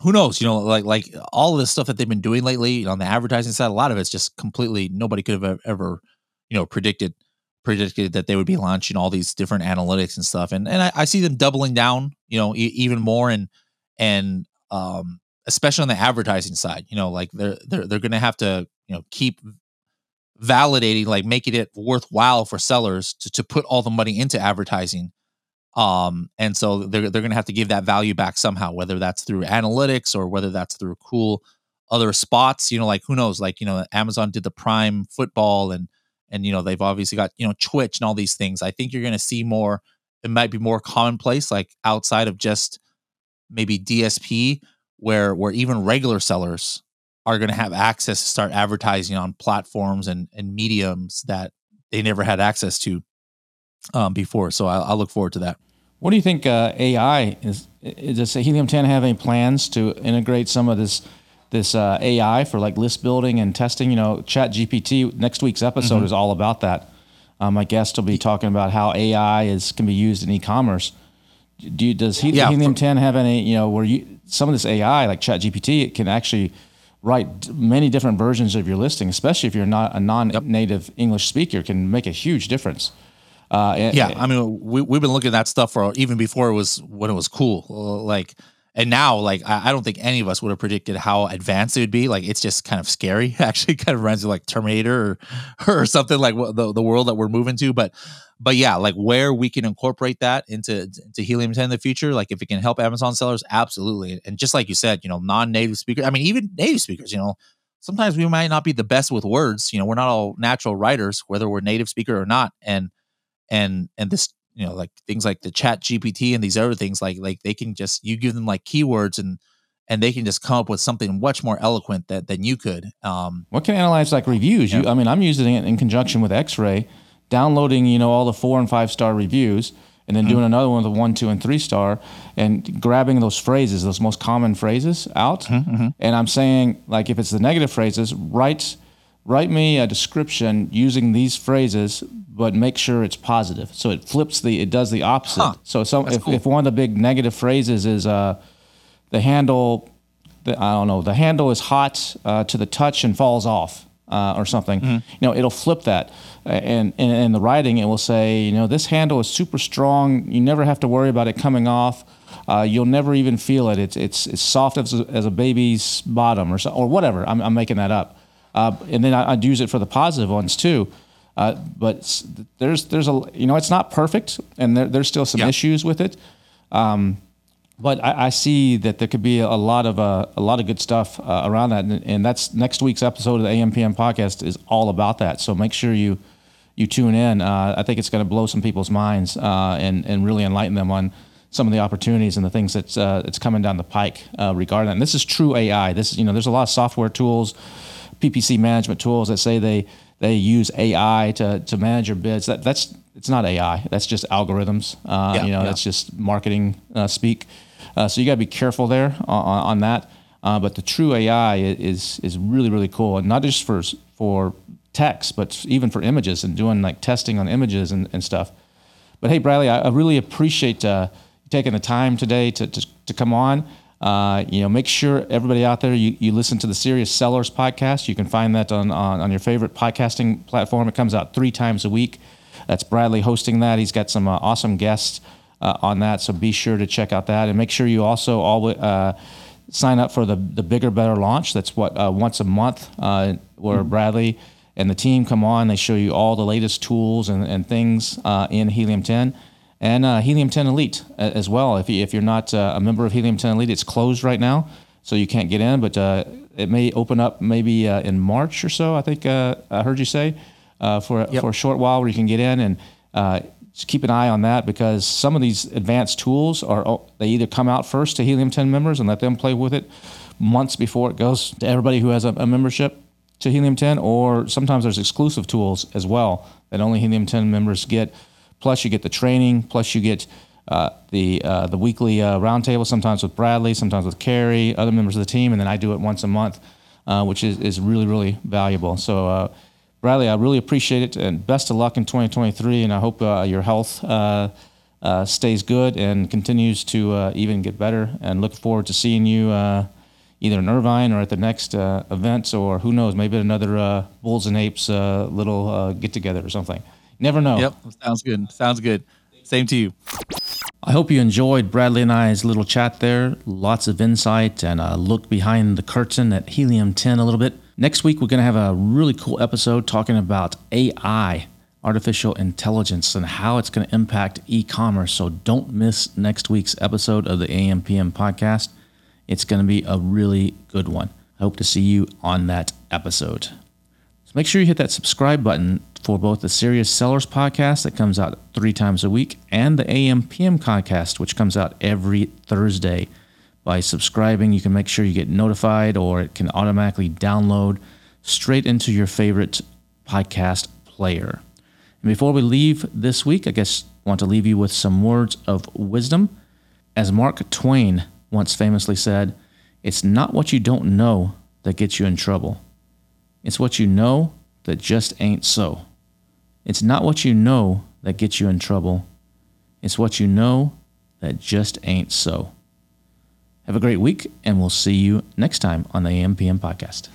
who knows? You know, like like all of this stuff that they've been doing lately on the advertising side, a lot of it's just completely nobody could have ever, you know, predicted predicted that they would be launching all these different analytics and stuff. And and I, I see them doubling down you know e- even more and and um especially on the advertising side you know like they're they're they're going to have to you know keep validating like making it worthwhile for sellers to to put all the money into advertising. Um and so they're they're going to have to give that value back somehow whether that's through analytics or whether that's through cool other spots you know like who knows like you know Amazon did the prime football and and you know they've obviously got you know Twitch and all these things. I think you're going to see more. It might be more commonplace, like outside of just maybe DSP, where where even regular sellers are going to have access to start advertising on platforms and and mediums that they never had access to um, before. So I, I look forward to that. What do you think uh, AI is? Does Helium 10 have any plans to integrate some of this this uh, AI for like list building and testing. You know, Chat GPT. Next week's episode mm-hmm. is all about that. Um, my guest will be talking about how AI is can be used in e-commerce. Do you, does he, yeah, Helium 10 have any? You know, where you some of this AI like Chat GPT it can actually write many different versions of your listing, especially if you're not a non-native yep. English speaker, can make a huge difference. Uh, yeah, I mean, we, we've been looking at that stuff for even before it was when it was cool. Like and now like I, I don't think any of us would have predicted how advanced it would be. Like it's just kind of scary. Actually, kind of me like Terminator or or something like the the world that we're moving to. But but yeah, like where we can incorporate that into to Helium 10 in the future, like if it can help Amazon sellers, absolutely. And just like you said, you know, non-native speakers, I mean, even native speakers, you know, sometimes we might not be the best with words. You know, we're not all natural writers, whether we're native speaker or not. And and and this, you know, like things like the chat GPT and these other things, like like they can just you give them like keywords and and they can just come up with something much more eloquent that, than you could. Um, What can analyze like reviews? You. I mean, I'm using it in conjunction with X-Ray, downloading you know all the four and five star reviews, and then mm-hmm. doing another one with a one, two, and three star, and grabbing those phrases, those most common phrases out, mm-hmm, mm-hmm. and I'm saying like if it's the negative phrases, write write me a description using these phrases, but make sure it's positive. So it flips the it does the opposite. Huh. So some if, cool. if one of the big negative phrases is uh the handle the, I don't know, the handle is hot uh, to the touch and falls off uh, or something. Mm-hmm. You know, it'll flip that. And in, in the writing, it will say, you know, this handle is super strong. You never have to worry about it coming off. Uh, you'll never even feel it. It's it's, it's soft as a, as a baby's bottom or so, or whatever. I'm, I'm making that up. Uh, and then I, I'd use it for the positive ones too. Uh, but there's there's a you know it's not perfect and there, there's still some Yeah. issues with it but I, I see that there could be a lot of uh, a lot of good stuff uh, around that, and, and that's next week's episode of the AMPM podcast is all about that. So make sure you you tune in. Uh, I think it's going to blow some people's minds uh, and and really enlighten them on some of the opportunities and the things that's uh, that's coming down the pike uh, regarding that. And this is true AI. This is you know there's a lot of software tools, PPC management tools that say they they use AI to to manage your bids. That that's it's not AI. That's just algorithms. Uh, Yeah, you know yeah. that's just marketing uh, speak. Uh, so you got to be careful there on, on that. Uh, but the true AI is is really really cool, and not just for for text, but even for images and doing like testing on images and, and stuff. But hey, Bradley, I, I really appreciate uh, taking the time today to, to, to come on. Uh, you know, make sure everybody out there you, you listen to the Serious Sellers podcast. You can find that on, on on your favorite podcasting platform. It comes out three times a week. That's Bradley hosting that. He's got some uh, awesome guests uh, on that, so be sure to check out that and make sure you also always uh, sign up for the the bigger better launch. That's what uh, once a month uh, where Bradley and the team come on. They show you all the latest tools and, and things uh, in Helium 10 and uh, Helium 10 Elite as well. If, you, if you're not uh, a member of Helium 10 Elite, it's closed right now, so you can't get in, but uh, it may open up maybe uh, in March or so, I think uh, I heard you say, uh, for, for a short while where you can get in and uh, just keep an eye on that because some of these advanced tools are, oh, they either come out first to Helium 10 members and let them play with it months before it goes to everybody who has a, a membership to Helium 10, or sometimes there's exclusive tools as well that only Helium 10 members get. Plus, you get the training. Plus, you get uh, the uh, the weekly uh, roundtable. Sometimes with Bradley, sometimes with Carrie, other members of the team, and then I do it once a month, uh, which is, is really really valuable. So, uh, Bradley, I really appreciate it, and best of luck in 2023. And I hope uh, your health. Stays good and continues to even get better, and look forward to seeing you either in Irvine or at the next uh, event, or who knows, maybe another Bulls and Apes little get together or something. Never know. Yep, sounds good. Sounds good. Same to you. I hope you enjoyed Bradley and I's little chat there. Lots of insight and a look behind the curtain at Helium 10 a little bit. Next week, we're going to have a really cool episode talking about AI, artificial intelligence, and how it's going to impact e commerce. So don't miss next week's episode of the AMPM podcast. It's going to be a really good one. I hope to see you on that episode. So make sure you hit that subscribe button for both the Serious Sellers podcast that comes out three times a week and the AM PM podcast, which comes out every Thursday. By subscribing, you can make sure you get notified or it can automatically download straight into your favorite podcast player. And before we leave this week, I guess I want to leave you with some words of wisdom. As Mark Twain once famously said, it's not what you don't know that gets you in trouble. It's what you know that just ain't so. It's not what you know that gets you in trouble. It's what you know that just ain't so. Have a great week, and we'll see you next time on the AMPM podcast.